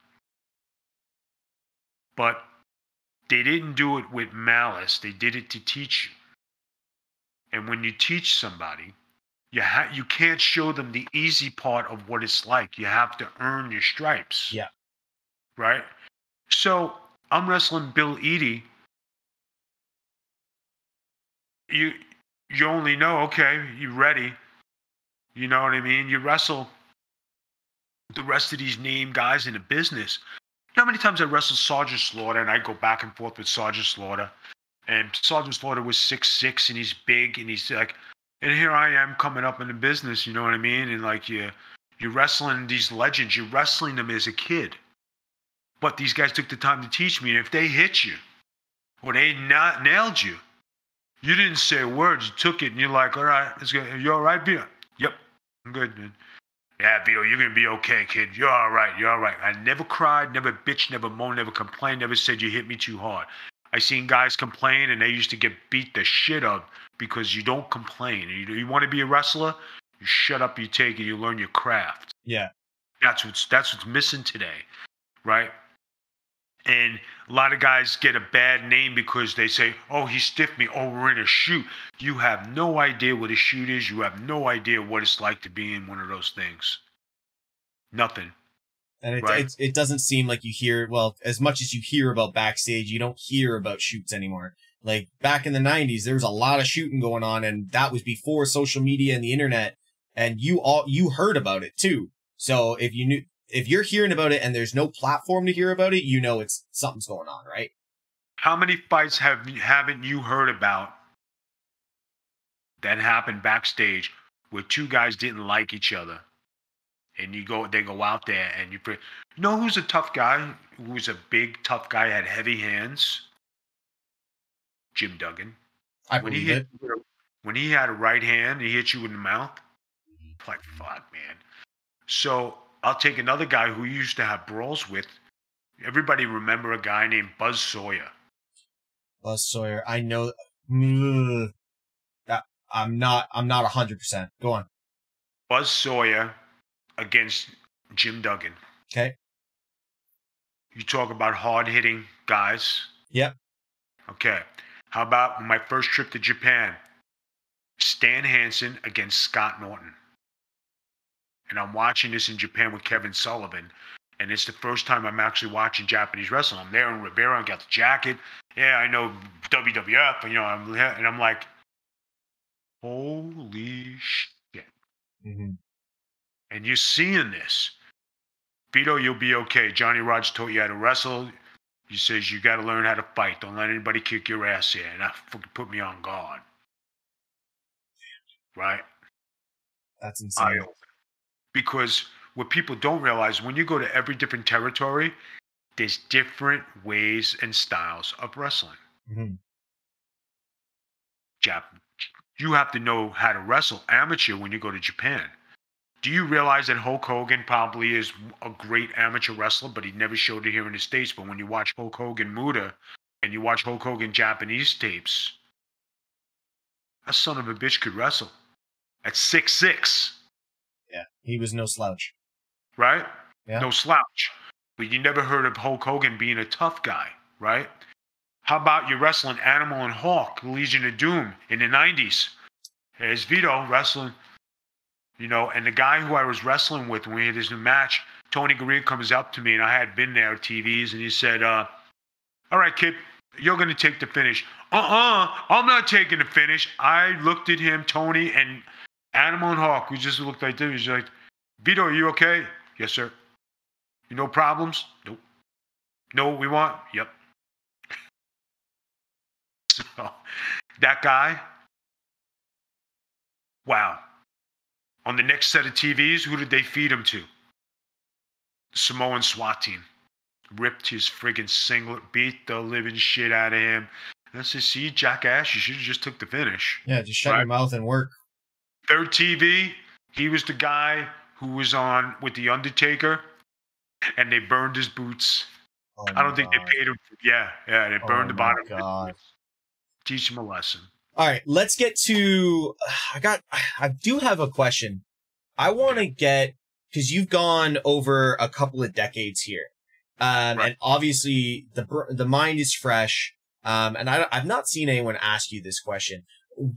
But they didn't do it with malice. They did it to teach you. And when you teach somebody, you ha- you can't show them the easy part of what it's like. You have to earn your stripes. Yeah. Right? So I'm wrestling Bill Eadie. You you only know, okay, you ready. You know what I mean? You wrestle the rest of these name guys in the business. You know how many times I wrestled Sergeant Slaughter and I go back and forth with Sergeant Slaughter? And Sergeant Slaughter was six six and he's big and he's like and here I am coming up in the business, you know what I mean? And like you you're wrestling these legends, you're wrestling them as a kid. But these guys took the time to teach me. And if they hit you or they not nailed you, you didn't say a word. You took it and you're like, all right, let's go. You all right, Vito? Yep, I'm good, man. Yeah, Vito, you're gonna be okay, kid. You're all right. You're all right. I never cried, never bitched, never moaned, never complained, never said you hit me too hard. I seen guys complain and they used to get beat the shit up because you don't complain. You, you want to be a wrestler? You shut up, you take it, you learn your craft. Yeah. That's what's that's what's missing today, right? And a lot of guys get a bad name because they say, "Oh, he stiffed me. Oh, we're in a shoot." You have no idea what a shoot is. You have no idea what it's like to be in one of those things. Nothing. And it, Right. it, it doesn't seem like you hear, well, as much as you hear about backstage, you don't hear about shoots anymore. Like back in the 90s, there was a lot of shooting going on, and that was before social media and the internet. And you all, you heard about it too. So if you knew, if you're hearing about it and there's no platform to hear about it, you know it's something's going on, right? How many fights have haven't you heard about that happened backstage where two guys didn't like each other, and you go they go out there and you pre- you know who's a tough guy? Who's a big tough guy had heavy hands? Jim Duggan. I when he hit it. when he had a right hand, he hit you in the mouth. Mm-hmm. Like fuck, man. So I'll take another guy who you used to have brawls with. Everybody remember a guy named Buzz Sawyer. Buzz Sawyer. I know. That I'm not. I'm not hundred percent. Go on. Buzz Sawyer against Jim Duggan. Okay. You talk about hard hitting guys. Yep. Okay. How about my first trip to Japan? Stan Hansen against Scott Norton. And I'm watching this in Japan with Kevin Sullivan. And it's the first time I'm actually watching Japanese wrestling. I'm there in Ribera, I got the jacket. Yeah, I know WWF, you know, I'm, and I'm like, holy shit. Mm-hmm. And you're seeing this. Vito, you'll be okay. Johnny Rodz taught you how to wrestle. He says you got to learn how to fight. Don't let anybody kick your ass here. And that fucking put me on guard. Right? That's insane. I, because what people don't realize when you go to every different territory, there's different ways and styles of wrestling. Mm-hmm. Jap- you have to know how to wrestle amateur when you go to Japan. Do you realize that Hulk Hogan probably is a great amateur wrestler, but he never showed it here in the States? But when you watch Hulk Hogan Muda and you watch Hulk Hogan Japanese tapes, that son of a bitch could wrestle at six six. Yeah, he was no slouch. Right? Yeah. No slouch. But you never heard of Hulk Hogan being a tough guy, right? How about you wrestling Animal and Hawk, Legion of Doom in the 90s? There's Vito wrestling, you know, and the guy who I was wrestling with when we had this new match, Tony Garea comes up to me, and I had been there at TVs, and he said, uh, All right, kid, you're going to take the finish. Uh uh-uh, uh, i am not taking the finish. I looked at him, Tony, and Animal and Hawk, we just looked like this. He's like, Vito, are you okay? Yes, sir. You no problems? Nope. Know what we want? Yep. *laughs* so that guy, wow. On the next set of TVs, who did they feed him to? The Samoan SWAT team. Ripped his friggin' singlet, beat the living shit out of him. And I said, see, jackass, you should have just took the finish. Yeah, just shut right? your mouth and work. Third TV, he was the guy who was on with The Undertaker and they burned his boots. Oh I don't think they paid him. For, yeah, yeah, they oh burned oh the bottom. God. Teach him a lesson. All right, let's get to. I got. I do have a question. I want to get because you've gone over a couple of decades here, um, right. and obviously the the mind is fresh. Um, and I, I've not seen anyone ask you this question.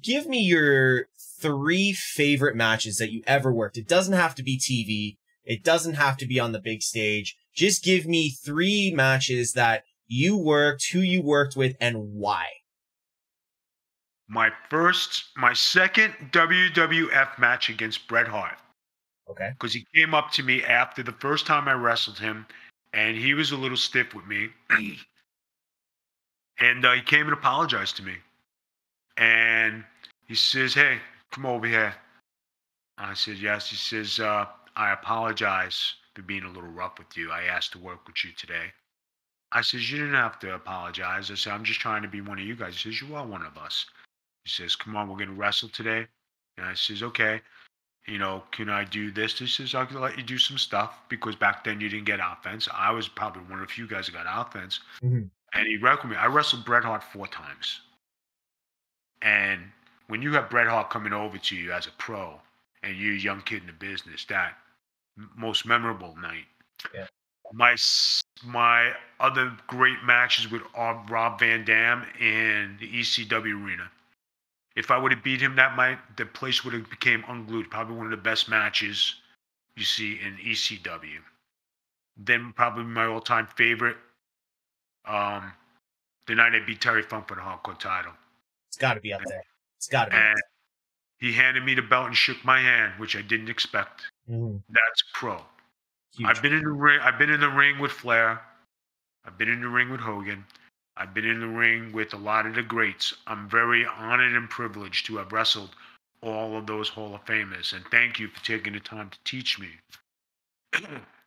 Give me your three favorite matches that you ever worked. It doesn't have to be TV. It doesn't have to be on the big stage. Just give me three matches that you worked, who you worked with, and why. My first, my second WWF match against Bret Hart. Okay. Because he came up to me after the first time I wrestled him, and he was a little stiff with me. *clears throat* and uh, he came and apologized to me. And he says, Hey, come over here. I said, Yes. He says, uh, I apologize for being a little rough with you. I asked to work with you today. I says, You didn't have to apologize. I said, I'm just trying to be one of you guys. He says, You are one of us. He says, Come on, we're going to wrestle today. And I says, Okay. You know, can I do this? He says, I can let you do some stuff because back then you didn't get offense. I was probably one of the few guys that got offense. Mm-hmm. And he wrestled me. I wrestled Bret Hart four times. And when you have Bret Hart coming over to you as a pro and you're a young kid in the business, that most memorable night. Yeah. My my other great matches with Rob Van Dam in the ECW arena. If I would have beat him that night, the place would have became unglued. Probably one of the best matches you see in ECW. Then probably my all-time favorite, um, the night I beat Terry Funk for the hardcore title. It's got to be up there. It's got to be. And he handed me the belt and shook my hand, which I didn't expect. Mm-hmm. That's pro. Huge. I've been in the ring. I've been in the ring with Flair. I've been in the ring with Hogan. I've been in the ring with a lot of the greats. I'm very honored and privileged to have wrestled all of those Hall of Famers. And thank you for taking the time to teach me. *clears throat*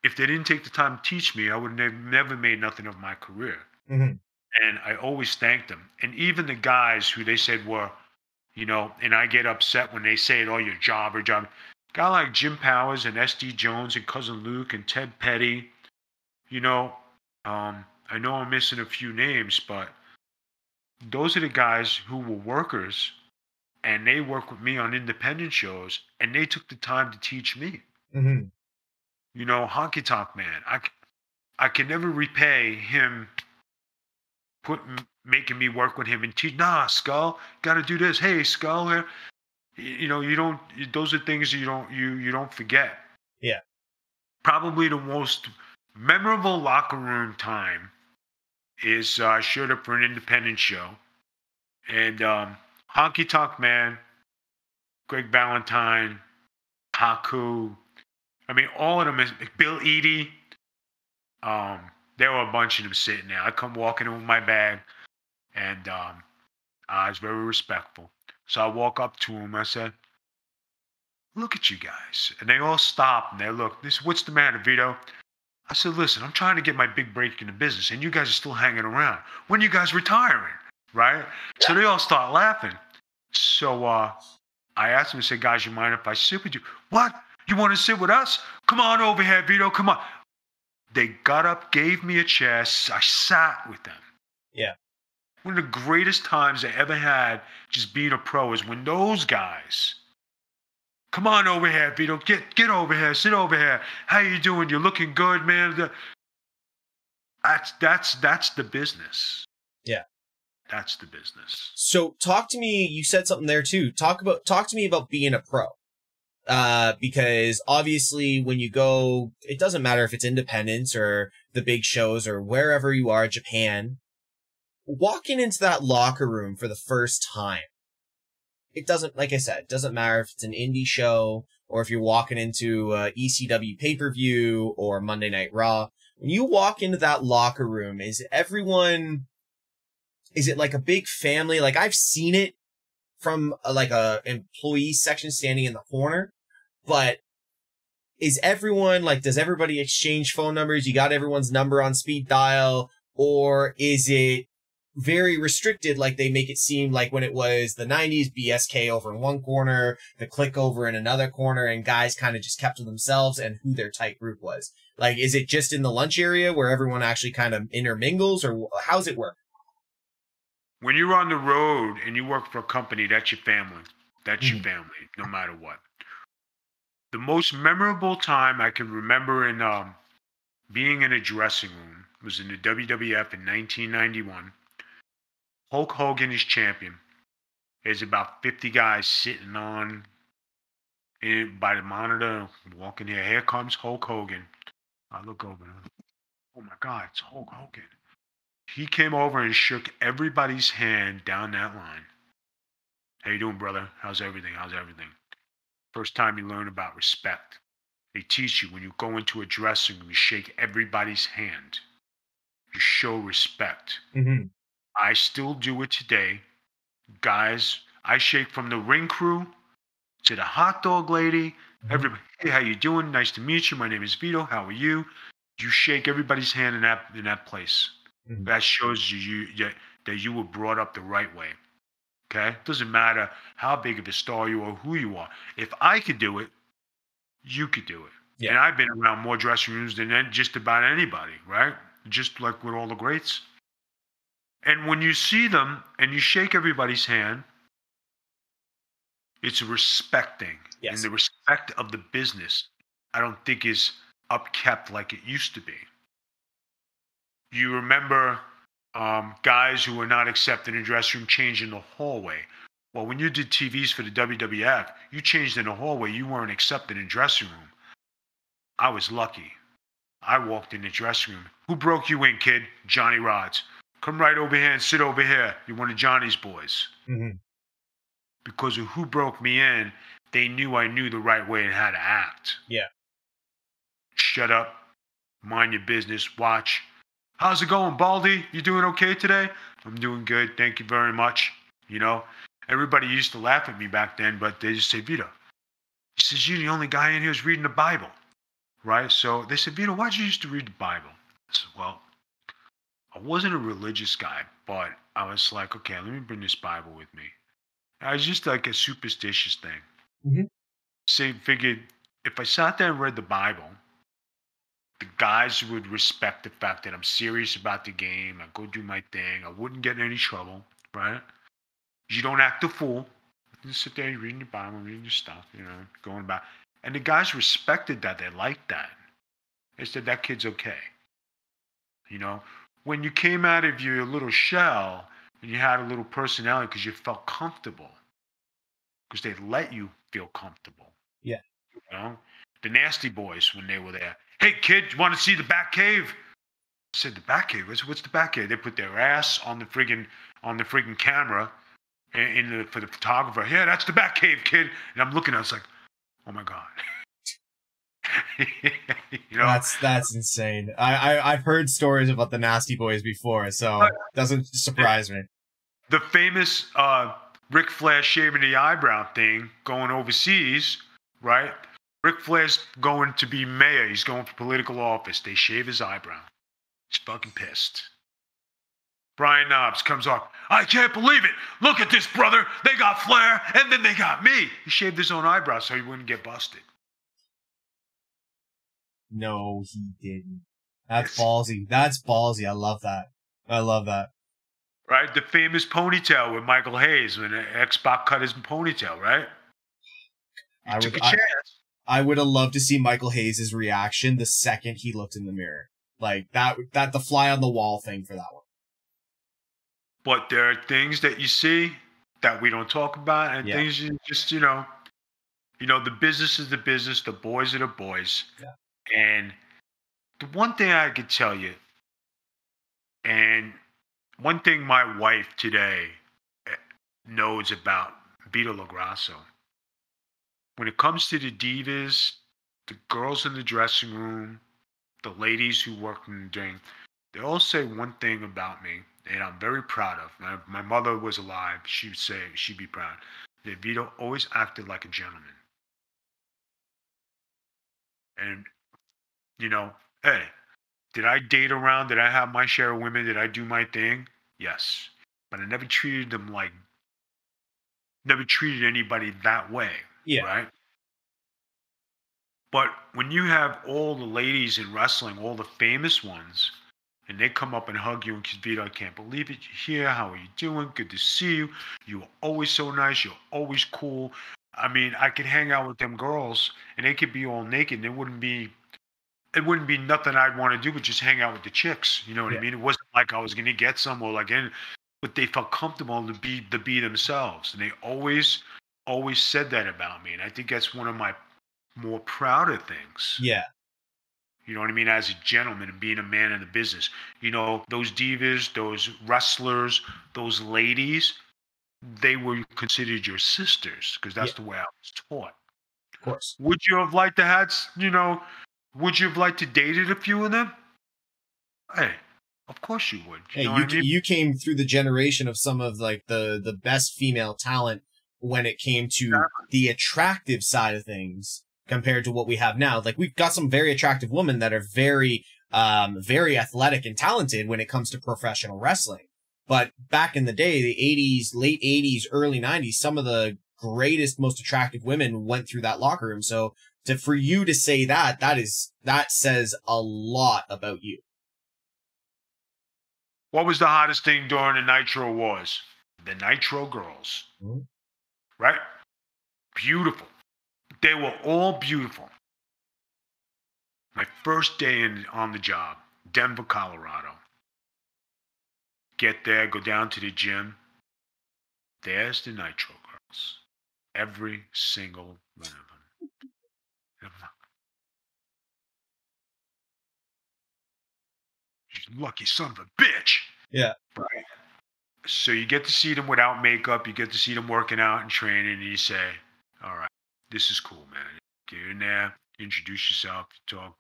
if they didn't take the time to teach me, I would have never made nothing of my career. Mm-hmm. And I always thank them. And even the guys who they said were, you know, and I get upset when they say it, oh, your job or job guy like Jim Powers and S.D. Jones and Cousin Luke and Ted Petty, you know, um, I know I'm missing a few names, but those are the guys who were workers and they work with me on independent shows and they took the time to teach me. Mm-hmm. You know, Honky Tonk Man, I, I can never repay him putting making me work with him and teach. Nah, Skull, got to do this. Hey, Skull, here. You know, you don't. Those are things you don't you you don't forget. Yeah. Probably the most memorable locker room time is uh, I showed up for an independent show, and um, Honky Tonk Man, Greg Valentine, Haku, I mean, all of them is Bill Eadie. Um, there were a bunch of them sitting there. I come walking in with my bag, and um, I was very respectful. So I walk up to him. I said, "Look at you guys," and they all stop and they look. This, what's the matter, Vito? I said, "Listen, I'm trying to get my big break in the business, and you guys are still hanging around. When are you guys retiring, right?" So they all start laughing. So uh, I asked them, I said, "Guys, you mind if I sit with you?" What? You want to sit with us? Come on over here, Vito. Come on. They got up, gave me a chair. I sat with them. Yeah. One of the greatest times I ever had just being a pro is when those guys, come on over here, Vito. Get get over here. Sit over here. How you doing? You're looking good, man. That's that's that's the business. Yeah. That's the business. So talk to me. You said something there too. Talk about talk to me about being a pro uh, because obviously when you go, it doesn't matter if it's independence or the big shows or wherever you are, Japan, walking into that locker room for the first time, it doesn't, like I said, doesn't matter if it's an indie show or if you're walking into ECW pay-per-view or Monday Night Raw. When you walk into that locker room, is everyone, is it like a big family? Like I've seen it from a, like a employee section standing in the corner, but is everyone like does everybody exchange phone numbers? You got everyone's number on speed dial, or is it very restricted like they make it seem like when it was the 90s BSK over in one corner, the Kliq over in another corner, and guys kind of just kept to themselves and who their tight group was? Like, is it just in the lunch area where everyone actually kind of intermingles, or how's it work? when you're on the road and you work for a company, that's your family. That's mm-hmm. your family, no matter what. The most memorable time I can remember in um, being in a dressing room was in the WWF in 1991. Hulk Hogan is champion. There's about 50 guys sitting on in, by the monitor, walking here. Here comes Hulk Hogan. I look over. Oh my God, it's Hulk Hogan. He came over and shook everybody's hand down that line. How you doing, brother? How's everything? How's everything? First time you learn about respect. They teach you when you go into a dressing room, you shake everybody's hand. You show respect. Mm-hmm. I still do it today. Guys, I shake from the ring crew to the hot dog lady. Mm-hmm. Everybody, hey, how you doing? Nice to meet you. My name is Vito. How are you? You shake everybody's hand in that in that place. Mm-hmm. That shows you, you that you were brought up the right way. Okay? Doesn't matter how big of a star you are, who you are. If I could do it, you could do it. Yeah. And I've been around more dressing rooms than just about anybody, right? Just like with all the greats. And when you see them and you shake everybody's hand, it's respecting. Yes. And the respect of the business, I don't think is upkept like it used to be you remember um, guys who were not accepted in the dressing room changing in the hallway. Well, when you did TVs for the WWF, you changed in the hallway. You weren't accepted in the dressing room. I was lucky. I walked in the dressing room. Who broke you in, kid? Johnny Rodz. Come right over here and sit over here. You're one of Johnny's boys. Mm-hmm. Because of who broke me in, they knew I knew the right way and how to act. Yeah. Shut up. Mind your business. Watch. How's it going, Baldy? You doing okay today? I'm doing good. Thank you very much. You know, everybody used to laugh at me back then, but they just say, Vito. He says, You're the only guy in here who's reading the Bible. Right? So they said, Vito, why'd you used to read the Bible? I said, Well, I wasn't a religious guy, but I was like, okay, let me bring this Bible with me. I was just like a superstitious thing. Mm-hmm. Say, figured if I sat there and read the Bible, the guys would respect the fact that I'm serious about the game. I go do my thing. I wouldn't get in any trouble, right? You don't act a fool. You sit there, reading your Bible, reading your stuff, you know, going about. And the guys respected that. They liked that. They said that kid's okay. You know, when you came out of your little shell and you had a little personality because you felt comfortable because they let you feel comfortable. Yeah. You know, the Nasty Boys when they were there. Hey, kid, you want to see the back Cave? I said the back Cave. What's, what's the back Cave? They put their ass on the friggin' on the friggin' camera, in, in the, for the photographer. Yeah, that's the back Cave, kid. And I'm looking. I was like, oh my god. *laughs* *laughs* you know, That's that's insane. I, I I've heard stories about the Nasty Boys before, so it doesn't surprise me. the famous uh, Ric Flair shaving the eyebrow thing going overseas, right? Ric Flair's going to be mayor. He's going for political office. They shave his eyebrow. He's fucking pissed. Brian Knobbs comes off. I can't believe it. Look at this, brother. They got Flair, and then they got me. He shaved his own eyebrow so he wouldn't get busted. No, he didn't. That's ballsy. That's ballsy. I love that. I love that. Right? The famous ponytail with Michael Hayes when Xbox cut his ponytail, right? He I took would a I. I would have loved to see Michael Hayes' reaction the second he looked in the mirror. Like that that the fly on the wall thing for that one. But there are things that you see that we don't talk about, and Yeah. things you just, you know, you know, the business is the business, the boys are the boys. Yeah. And the one thing I could tell you, and one thing my wife today eh, knows about Vito LoGrasso, when it comes to the divas, the girls in the dressing room, the ladies who work in the drink, they all say one thing about me, and I'm very proud of. My, my mother was alive. She would say, she'd be proud. That Vito always acted like a gentleman. And, you know, hey, did I date around? Did I have my share of women? Did I do my thing? Yes. But I never treated them like, never treated anybody that way. Yeah. Right? But when you have all the ladies in wrestling, all the famous ones, and they come up and hug you and kiss Vito, I can't believe it. You're here. How are you doing? Good to see you. You're always so nice. You're always cool. I mean, I could hang out with them girls and they could be all naked and it wouldn't be it wouldn't be nothing I'd want to do but just hang out with the chicks. You know what Yeah. I mean? It wasn't like I was gonna get some or like any but they felt comfortable to be to be themselves. And they always always said that about me. And I think that's one of my more prouder things. Yeah. You know what I mean? As a gentleman and being a man in the business. You know, those divas, those wrestlers, those ladies, they were considered your sisters because that's the way I was taught. Of course. Would you have liked to had, you know, would you have liked to dated a few of them? Hey, of course you would. You Hey, you I mean? you came through the generation of some of like the the best female talent when it came to Exactly. the attractive side of things compared to what we have now. Like we've got some very attractive women that are very um very athletic and talented when it comes to professional wrestling. But back in the day, the 80s, late 80s, early 90s, some of the greatest, most attractive women went through that locker room. So to for you to say that, that is that says a lot about you. What was the hottest thing during the Nitro Wars? The Nitro Girls. Mhm. Right? Beautiful. They were all beautiful. My first day in, on the job, Denver, Colorado. Get there, go down to the gym. There's the Nitro Girls. Every single one of them. Lucky son of a bitch. Yeah. Right. So you get to see them without makeup. You get to see them working out and training, and you say, "All right, this is cool, man. Get in there, introduce yourself, talk."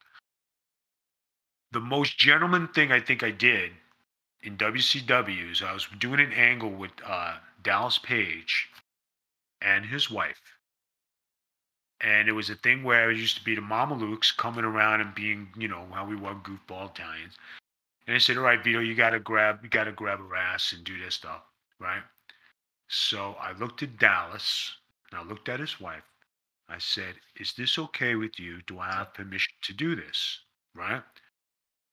The most gentleman thing I think I did in WCW is I was doing an angle with uh, Dallas Page and his wife. And it was a thing where it used to be the Mamalukes coming around and being, you know, how we were goofball Italians. And they said, "All right, Vito, you gotta grab, you gotta grab her ass and do this stuff, right?" So I looked at Dallas and I looked at his wife. I said, "Is this okay with you? Do I have permission to do this?" Right?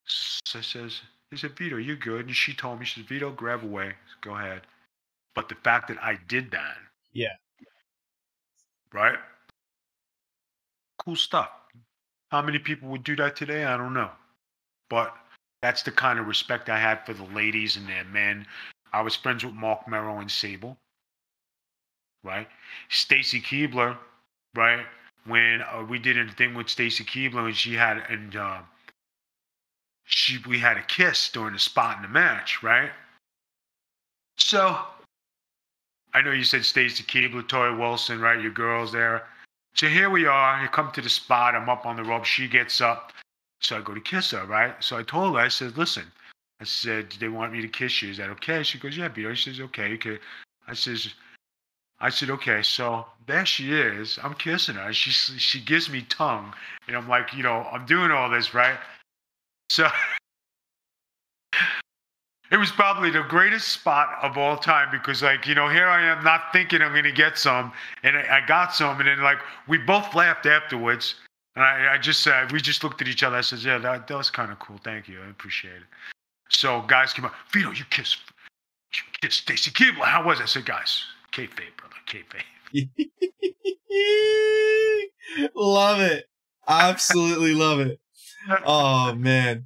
So I says, "He said, Vito, you're good." And she told me, "She said, Vito, grab away, go ahead." But the fact that I did that, Yeah. right? Cool stuff. How many people would do that today? I don't know. But that's the kind of respect I had for the ladies and their men I was friends with Mark Mero and Sable, right? Stacy Keibler, right? When uh, we did a thing with Stacy Keibler and she had and uh, she we had a kiss during the spot in the match, right? So I know you said Stacy Keibler, Torrie Wilson, right? Your girls there. So here we are. I come to the spot. I'm up on the rope. She gets up. So I go to kiss her, right? So I told her, I said, listen, I said, do they want me to kiss you. Is that okay? She goes, yeah, Vito. She says, okay, okay. I says, I said, okay. So there she is. I'm kissing her. She she gives me tongue, and I'm like, you know, I'm doing all this, right? So *laughs* it was probably the greatest spot of all time because, like, you know, here I am not thinking I'm going to get some, and I, I, got some, and then like we both laughed afterwards, and I, I just said, we just looked at each other. I said, yeah, that, that was kind of cool. Thank you, I appreciate it. So guys came up, Vito, you kissed, you kissed Stacy Keibler. How was it? I said, guys, kayfabe, brother, kayfabe. *laughs* love it, absolutely love it. Oh man.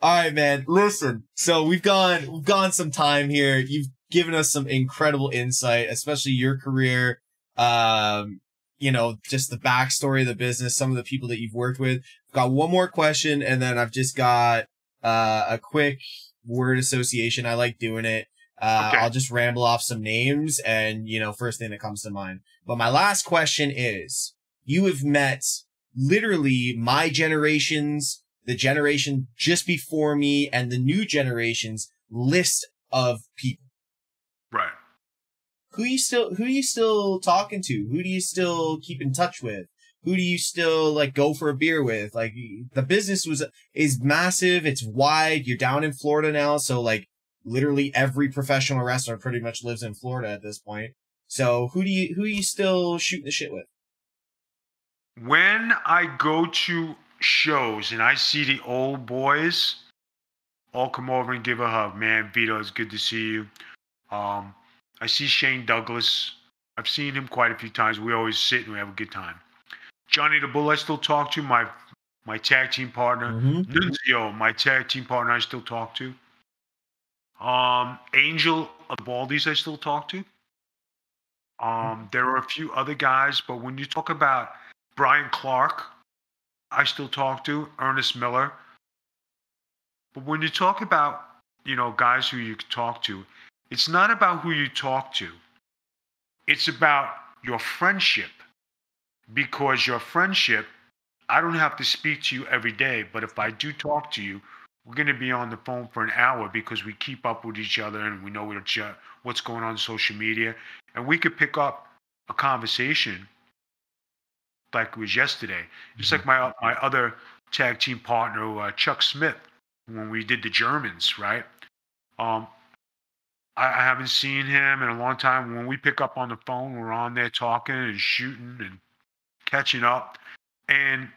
All right, man. Listen. So we've gone we've gone some time here. You've given us some incredible insight, especially your career. Um, you know, just the backstory of the business, some of the people that you've worked with. I've got one more question, and then I've just got uh, a quick word association. I like doing it. Uh, okay. I'll just ramble off some names, and you know, first thing that comes to mind. But my last question is: You have met literally my generation's the generation just before me and the new generation's list of people. Who you still who you still talking to? Who do you still keep in touch with? Who do you still like go for a beer with? Like the business was is massive, it's wide. You're down in Florida now, so like literally every professional wrestler pretty much lives in Florida at this point. So who do you who are you still shooting the shit with? When I go to shows and I see the old boys all come over and give a hug. Man, Vito, it's good to see you. Um, I see Shane Douglas. I've seen him quite a few times. We always sit and we have a good time. Johnny the Bull, I still talk to. My my tag team partner. Mm-hmm. Nunzio, my tag team partner, I still talk to. Um, Angel of the Baldies, I still talk to. Um, there are a few other guys, but when you talk about Brian Clark, I still talk to, Ernest Miller. But when you talk about, you know, guys who you talk to, it's not about who you talk to. It's about your friendship. Because your friendship, I don't have to speak to you every day, but if I do talk to you, we're going to be on the phone for an hour because we keep up with each other and we know what's going on, on social media. And we could pick up a conversation like it was yesterday. Just like mm-hmm. my my other tag team partner, uh, Chuck Smith, when we did the Germans, right? Um, I, I haven't seen him in a long time. When we pick up on the phone, we're on there talking and shooting and catching up, and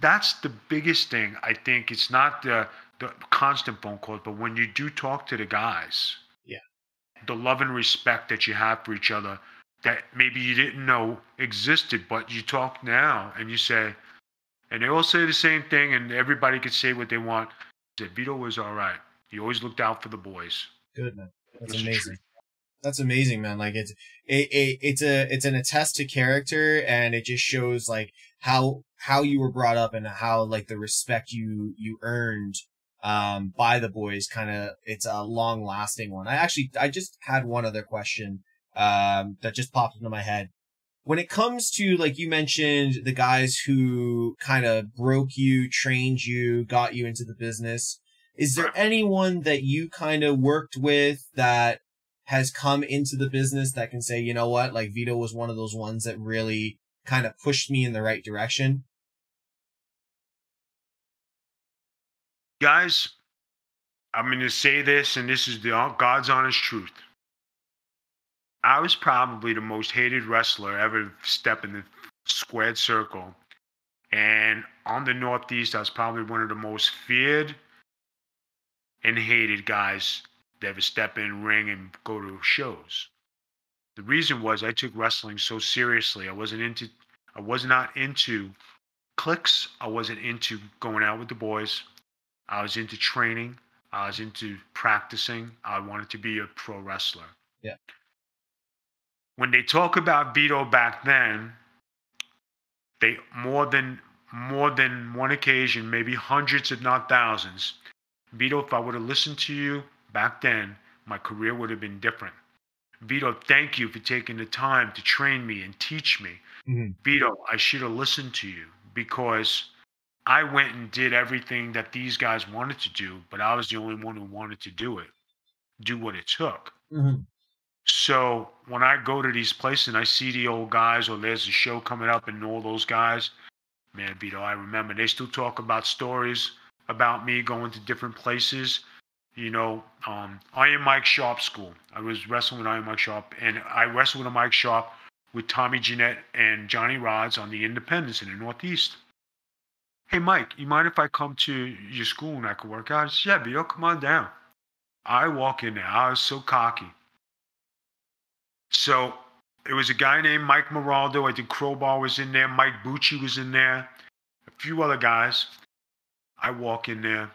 that's the biggest thing. I think it's not the the constant phone calls, but when you do talk to the guys, yeah, the love and respect that you have for each other that maybe you didn't know existed, but you talk now and you say, and they all say the same thing, and everybody can say what they want. That Vito was all right. He always looked out for the boys. Good man, that's amazing. That's amazing, man. Like it's it, it it's a it's an attest to character, and it just shows like how how you were brought up and how like the respect you you earned um by the boys kind of it's a long lasting one i actually i just had one other question um, that just popped into my head. When it comes to, like you mentioned, the guys who kind of broke you, trained you, got you into the business, is there anyone that you kind of worked with that has come into the business that can say, you know what, like Vito was one of those ones that really kind of pushed me in the right direction? Guys, I'm going to say this, and this is the God's honest truth. I was probably the most hated wrestler ever step in the squared circle. And on the Northeast, I was probably one of the most feared and hated guys that ever step in ring and go to shows. The reason was I took wrestling so seriously. I wasn't into I was not into clicks. I wasn't into going out with the boys. I was into training. I was into practicing. I wanted to be a pro wrestler. Yeah. When they talk about Vito back then, they more than more than one occasion, maybe hundreds if not thousands. Vito, if I would have listened to you back then, my career would have been different. Vito, thank you for taking the time to train me and teach me. Mhm. Vito, I should have listened to you because I went and did everything that these guys wanted to do, but I was the only one who wanted to do it, do what it took. Mhm. So when I go to these places and I see the old guys or there's a show coming up and all those guys, man, Vito, I remember they still talk about stories about me going to different places. You know, um, Iron Mike Sharpe School. I was wrestling with Iron Mike Sharpe, and I wrestled with Mike Sharpe with Tommy Jeanette and Johnny Rodz on the Independence in the Northeast. Hey, Mike, you mind if I come to your school and I could work out? I said, yeah, Vito, come on down. I walk in there. I was so cocky. So it was a guy named Mike Moraldo. I think Crowbar was in there. Mike Bucci was in there. A few other guys. I walk in there.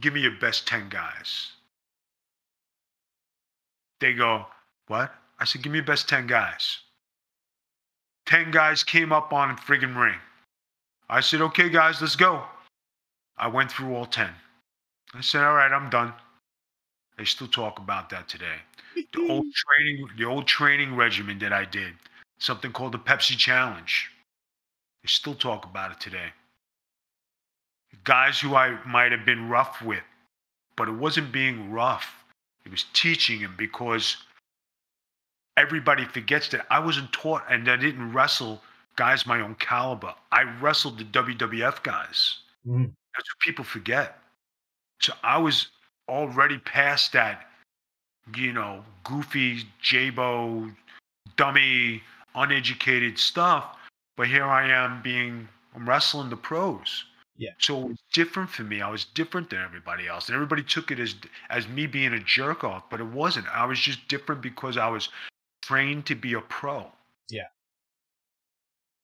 Give me your best 10 guys. They go, What? I said, Give me your best 10 guys. 10 guys came up on a friggin' ring. I said, Okay, guys, let's go. I went through all 10. I said, All right, I'm done. They still talk about that today the old *laughs* training the old training regimen that I did, something called the Pepsi Challenge. They still talk about it today. Guys who I might have been rough with, but it wasn't being rough. It was teaching him because everybody forgets that I wasn't taught and I didn't wrestle guys my own caliber. I wrestled the WWF guys. Mhm. That's what people forget. So I was already past that you know, goofy, jabo, dummy, uneducated stuff. But here I am being, I'm wrestling the pros. Yeah. So it was different for me. I was different than everybody else. And everybody took it as as me being a jerk off, but it wasn't. I was just different because I was trained to be a pro. Yeah.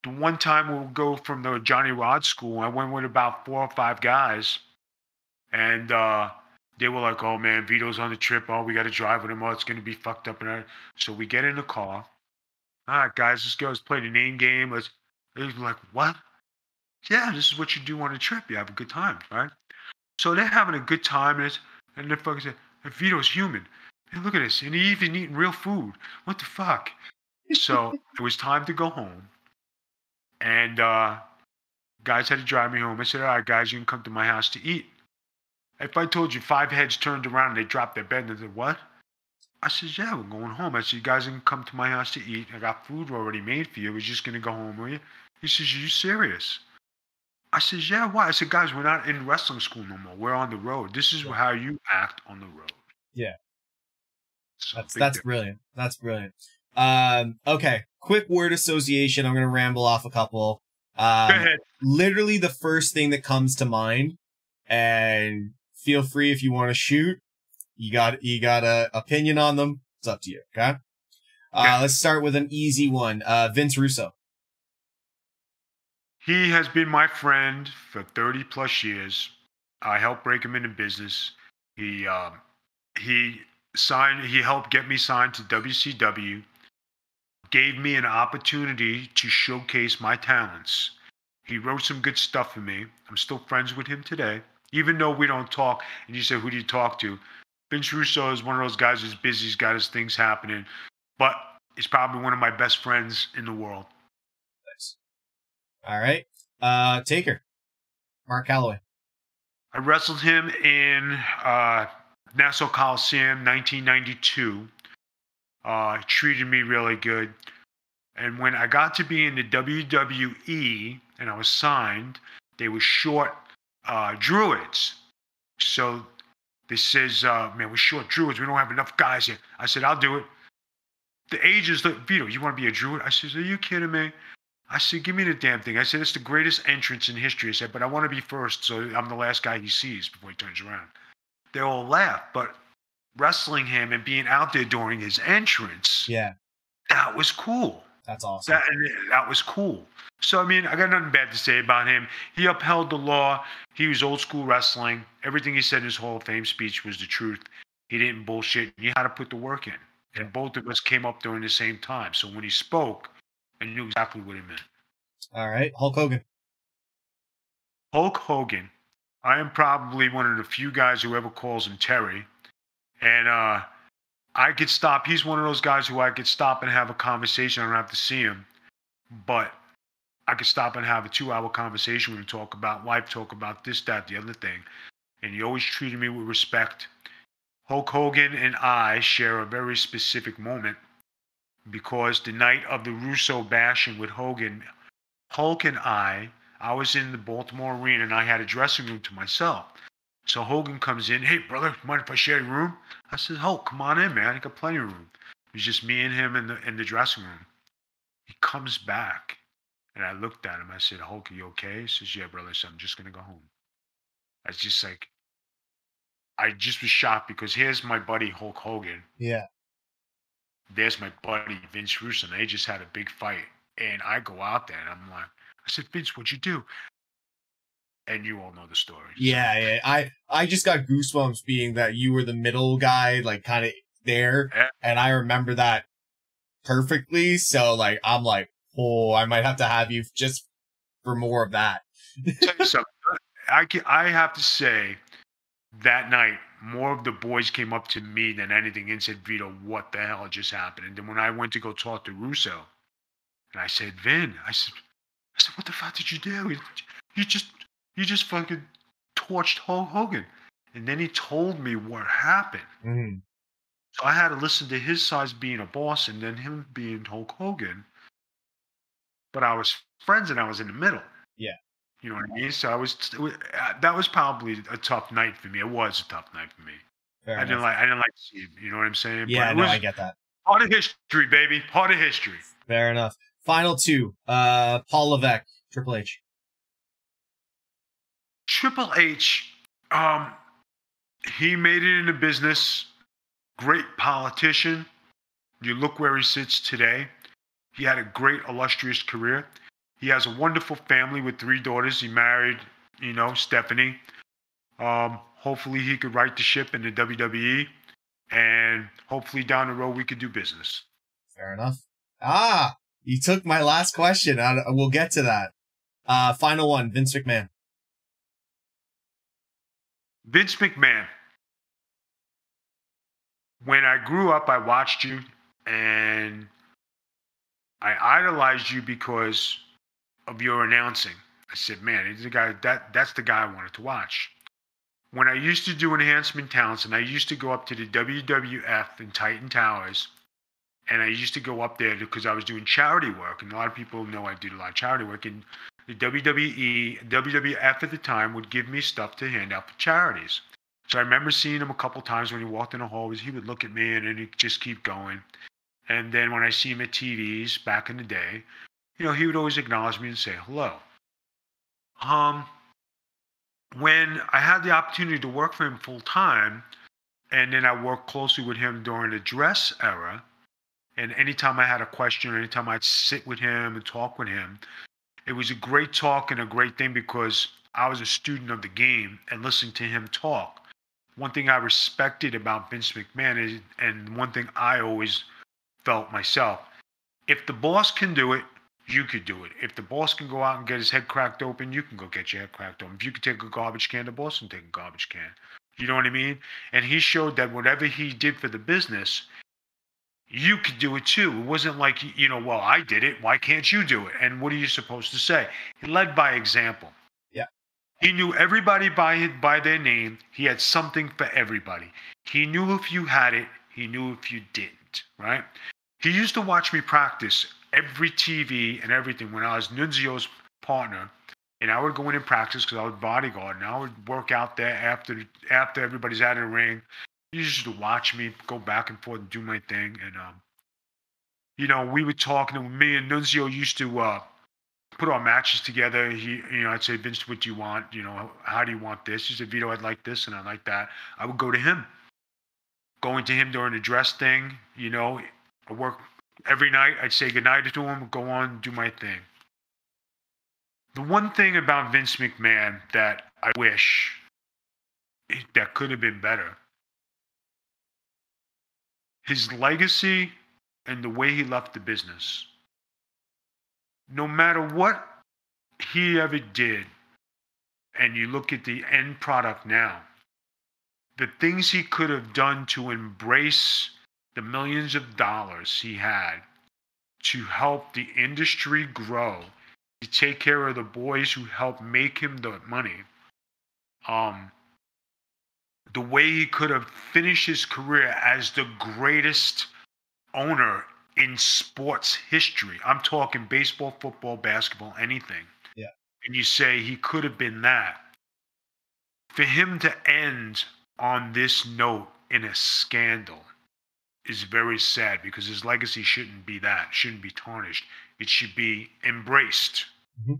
The one time we'll go from the Johnny Rod school, I went with about four or five guys. And uh they were like, "Oh man, Vito's on the trip. Oh, we got to drive with him. Oh, it's gonna be fucked up." And everything." so we get in the car. All right, guys, let's go. Let's play the name game. Let's. Were like, "What?" Yeah, this is what you do on a trip. You have a good time, right? So they're having a good time, and, and the fucking say, "And Vito's human. Hey, look at this, and he even eating real food. What the fuck?" So *laughs* it was time to go home, and uh, guys had to drive me home. I said, "All right, guys, you can come to my house to eat." If I told you five heads turned around and they dropped their bed and they said, What? I said, Yeah, we're going home. I said, You guys can come to my house to eat. I got food already made for you. We're just going to go home with you. He says, Are you serious? I said, Yeah, why? I said, Guys, we're not in wrestling school no more. We're on the road. This is Yeah. how you act on the road. Yeah. So That's that's difference. brilliant. That's brilliant. Um, okay, quick word association. I'm gonna ramble off a couple. Um, Go ahead. literally the first thing that comes to mind, and feel free if you want to shoot. You got you got a opinion on them. It's up to you. Okay. Uh, Okay. let's start with an easy one. Uh, Vince Russo. He has been my friend for 30 plus years. I helped break him into business. He um, he signed. He helped get me signed to WCW. Gave me an opportunity to showcase my talents. He wrote some good stuff for me. I'm still friends with him today, even though we don't talk. And you say, "Who do you talk to?" Vince Russo is one of those guys who's busy. He's got his things happening, but he's probably one of my best friends in the world. All right. Uh, Taker. Mark Calaway. I wrestled him in uh, Nassau Coliseum, 1992. Uh, treated me really good. And when I got to be in the WWE and I was signed, they were short uh, druids. So they says, uh, man, we're short druids. We don't have enough guys here. I said, I'll do it. The agents look, Vito, you want to be a druid? I said, are you kidding me? I said, give me the damn thing. I said, it's the greatest entrance in history. I said, but I want to be first, so I'm the last guy he sees before he turns around. They all laugh, but wrestling him and being out there during his entrance, Yeah. that was cool. That's awesome. That, that was cool. So, I mean, I got nothing bad to say about him. He upheld the law. He was old school wrestling. Everything he said in his Hall of Fame speech was the truth. He didn't bullshit. He had to put the work in. And both of us came up during the same time. So when he spoke, I knew exactly what he meant. All right. Hulk Hogan. Hulk Hogan. I am probably one of the few guys who ever calls him Terry. And uh, I could stop. He's one of those guys who I could stop and have a conversation. I don't have to see him. But I could stop and have a two hour conversation with him, talk about life, talk about this, that, the other thing. And he always treated me with respect. Hulk Hogan and I share a very specific moment because the night of the Russo bashing with Hogan, Hulk and I, I was in the Baltimore Arena and I had a dressing room to myself. So Hogan comes in, hey brother, mind if I share your room? I said, Hulk, come on in, man. I got plenty of room. It was just me and him in the in the dressing room. He comes back and I looked at him. I said, Hulk, are you okay? He says, Yeah, brother. Said, I'm just gonna go home. I was just like I just was shocked because here's my buddy Hulk Hogan. Yeah. There's my buddy Vince Russo. And they just had a big fight. And I go out there and I'm like, I said, Vince, what'd you do? And you all know the story. Yeah, yeah. I I just got goosebumps being that you were the middle guy, like kind of there, Yeah. and I remember that perfectly. So like, I'm like, oh, I might have to have you just for more of that. tell you something. I can, I have to say, that night, more of the boys came up to me than anything and said, Vito, what the hell just happened? And then when I went to go talk to Russo, and I said, Vin, I said, I said, what the fuck did you do? You- just, you just fucking torched Hulk Hogan. And then he told me what happened. Mm. So I had to listen to his size being a boss and then him being Hulk Hogan. But I was friends and I was in the middle. Yeah. You know what I mean? So I was, uh, that was probably a tough night for me. It was a tough night for me. Fair I didn't like, I didn't like to see it. You know what I'm saying? yeah, but no, was I get that. part of history, baby. Part of history. Fair enough. Final two. Uh, Paul Levesque, Triple H. Triple H, um, he made it in the business. Great politician. You look where he sits today. He had a great, illustrious career. He has a wonderful family with three daughters. He married, you know, Stephanie. Um, hopefully, he could right the ship in the WWE, and hopefully, down the road, we could do business. Fair enough. Ah, you took my last question. I, we'll get to that. Uh, final one. Vince McMahon. Vince McMahon. When I grew up, I watched you and I idolized you because of your announcing. I said, man, he's the guy that that's the guy I wanted to watch. When I used to do enhancement talents and I used to go up to the WWF and Titan Towers, and I used to go up there because I was doing charity work, and a lot of people know I did a lot of charity work. And the WWE, WWF at the time would give me stuff to hand out for charities. So I remember seeing him a couple times when he walked in the hallways. He would look at me and then he'd just keep going. And then when I see him at TVs back in the day, you know, he would always acknowledge me and say hello. Um, when I had the opportunity to work for him full time, and then I worked closely with him during the dress era, and anytime I had a question, or anytime I'd sit with him and talk with him, it was a great talk and a great thing because I was a student of the game and listening to him talk. One thing I respected about Vince McMahon is, and one thing I always felt myself, if the boss can do it, you could do it. If the boss can go out and get his head cracked open, you can go get your head cracked open. If you could take a garbage can, the boss can take a garbage can. You know what I mean? And he showed that whatever he did for the business, you could do it too. It wasn't like, you know, well, I did it. Why can't you do it? And what are you supposed to say? He led by example. Yeah. He knew everybody by by their name. He had something for everybody. He knew if you had it. He knew if you didn't. Right? He used to watch me practice every TV and everything when I was Nunzio's partner, and I would go in and practice because I was bodyguard, and I would work out there after after everybody's out of the ring. He used to watch me go back and forth and do my thing, and um, you know, we would talk, and me and Nunzio used to uh, put our matches together. He, you know, I'd say, Vince, what do you want? You know, how do you want this? He said, Vito, I'd like this, and I like that. I would go to him. Going to him during the dress thing, you know, I work Every night I'd say goodnight to him, go on, do my thing. The one thing about Vince McMahon that I wish that could have been better his legacy and the way he left the business. No matter what he ever did, and you look at the end product now, the things he could have done to embrace the millions of dollars he had to help the industry grow, to take care of the boys who helped make him the money. Um, the way he could have finished his career as the greatest owner in sports history. I'm talking baseball, football, basketball, anything. Yeah. And you say he could have been that. For him to end on this note in a scandal is very sad because his legacy shouldn't be that, shouldn't be tarnished. It should be embraced. Mm-hmm.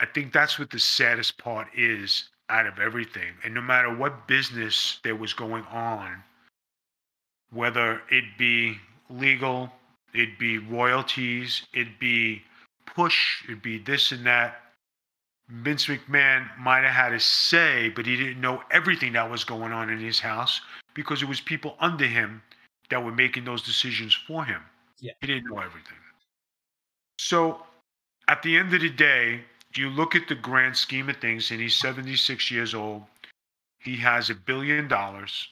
I think that's what the saddest part is out of everything. And no matter what business there was going on, whether it be legal, it be royalties, it be push, it be this and that, Vince McMahon might have had a say, but he didn't know everything that was going on in his house because it was people under him that were making those decisions for him. Yeah. He didn't know everything. So at the end of the day, you look at the grand scheme of things, and he's 76 years old. He has a billion dollars,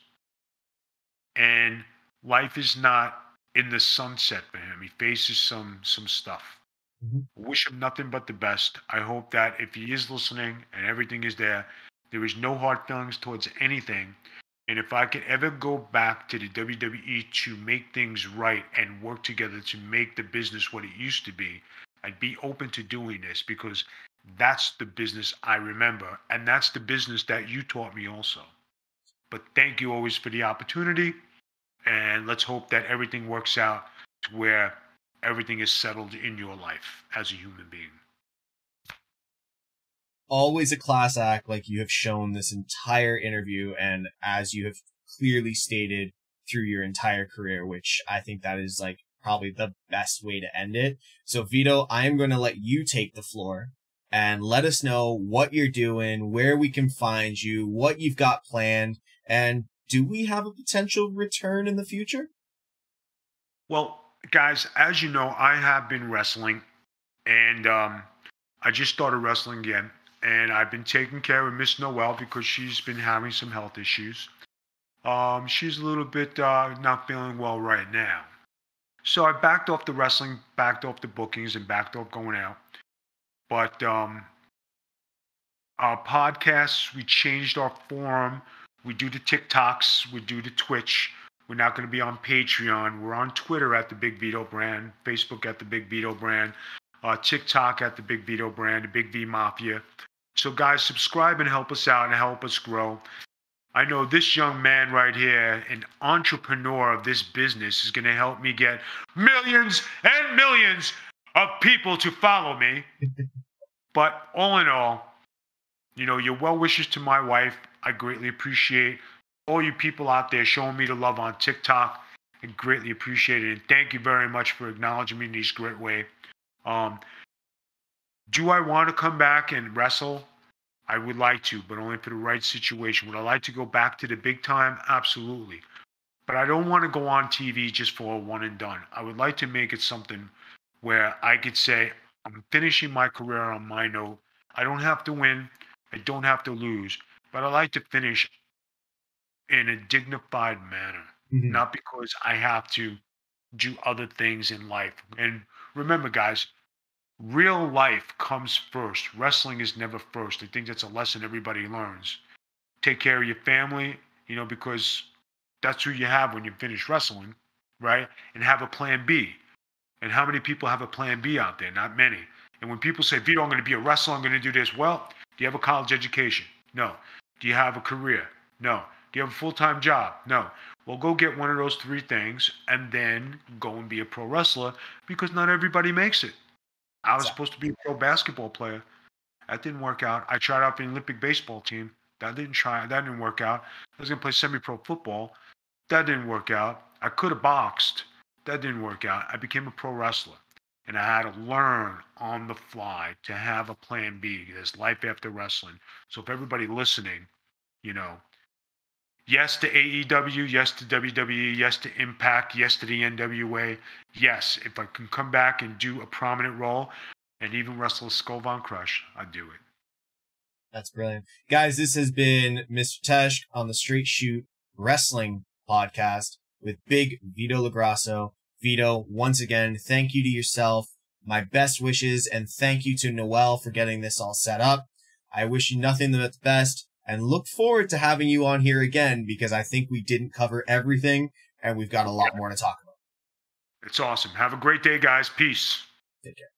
and life is not in the sunset for him. He faces some some stuff. Mm-hmm. Wish him nothing but the best. I hope that if he is listening and everything is there, there is no hard feelings towards anything. And if I could ever go back to the WWE to make things right and work together to make the business what it used to be, I'd be open to doing this because that's the business I remember. And that's the business that you taught me also. But thank you always for the opportunity. And let's hope that everything works out to where everything is settled in your life as a human being. Always a class act, like you have shown this entire interview, and as you have clearly stated through your entire career, which I think that is like probably the best way to end it. So, Vito, I am going to let you take the floor and let us know what you're doing, where we can find you, what you've got planned, and do we have a potential return in the future? Well, guys, as you know, I have been wrestling, and um, I just started wrestling again, and I've been taking care of Miss Noel because she's been having some health issues. Um, she's a little bit uh, not feeling well right now. So I backed off the wrestling, backed off the bookings, and backed off going out. But um, our podcasts, we changed our forum. We do the TikToks, we do the Twitch. We're not going to be on Patreon. We're on Twitter at the Big Vito brand, Facebook at the Big Vito brand, uh, TikTok at the Big Vito brand, the Big V Mafia. So, guys, subscribe and help us out and help us grow. I know this young man right here, an entrepreneur of this business, is going to help me get millions and millions of people to follow me. *laughs* but all in all, you know, your well wishes to my wife, I greatly appreciate. All you people out there showing me the love on TikTok, I greatly appreciate it. And thank you very much for acknowledging me in this great way. Um, do I want to come back and wrestle? I would like to, but only for the right situation. Would I like to go back to the big time? Absolutely. But I don't want to go on TV just for a one and done. I would like to make it something where I could say, I'm finishing my career on my note. I don't have to win, I don't have to lose, but I like to finish in a dignified manner, mm-hmm. not because I have to do other things in life. And remember, guys, real life comes first. Wrestling is never first. I think that's a lesson everybody learns. Take care of your family, you know, because that's who you have when you finish wrestling, right? And have a plan B. And how many people have a plan B out there? Not many. And when people say, Vito, I'm going to be a wrestler, I'm going to do this, well, do you have a college education? No. Do you have a career? No. Do you have a full time job? No. Well, go get one of those three things and then go and be a pro wrestler because not everybody makes it. I was supposed to be a pro basketball player. That didn't work out. I tried out for the Olympic baseball team. That didn't try. That didn't work out. I was gonna play semi-pro football. That didn't work out. I could have boxed That didn't work out. I became a pro wrestler and I had to learn on the fly to have a plan B. There's life after wrestling. So if everybody listening, you know, yes to AEW, yes to WWE, yes to Impact, yes to the NWA. Yes, if I can come back and do a prominent role and even wrestle Skull Von Krush, I'd do it. That's brilliant. Guys, this has been Mr. Tesh on the Straight Shoot Wrestling podcast with Big Vito LoGrasso. Vito, once again, thank you to yourself. My best wishes and thank you to Noel for getting this all set up. I wish you nothing but the best and look forward to having you on here again because I think we didn't cover everything and we've got a lot more to talk about. It's awesome. Have a great day, guys. Peace. Take care.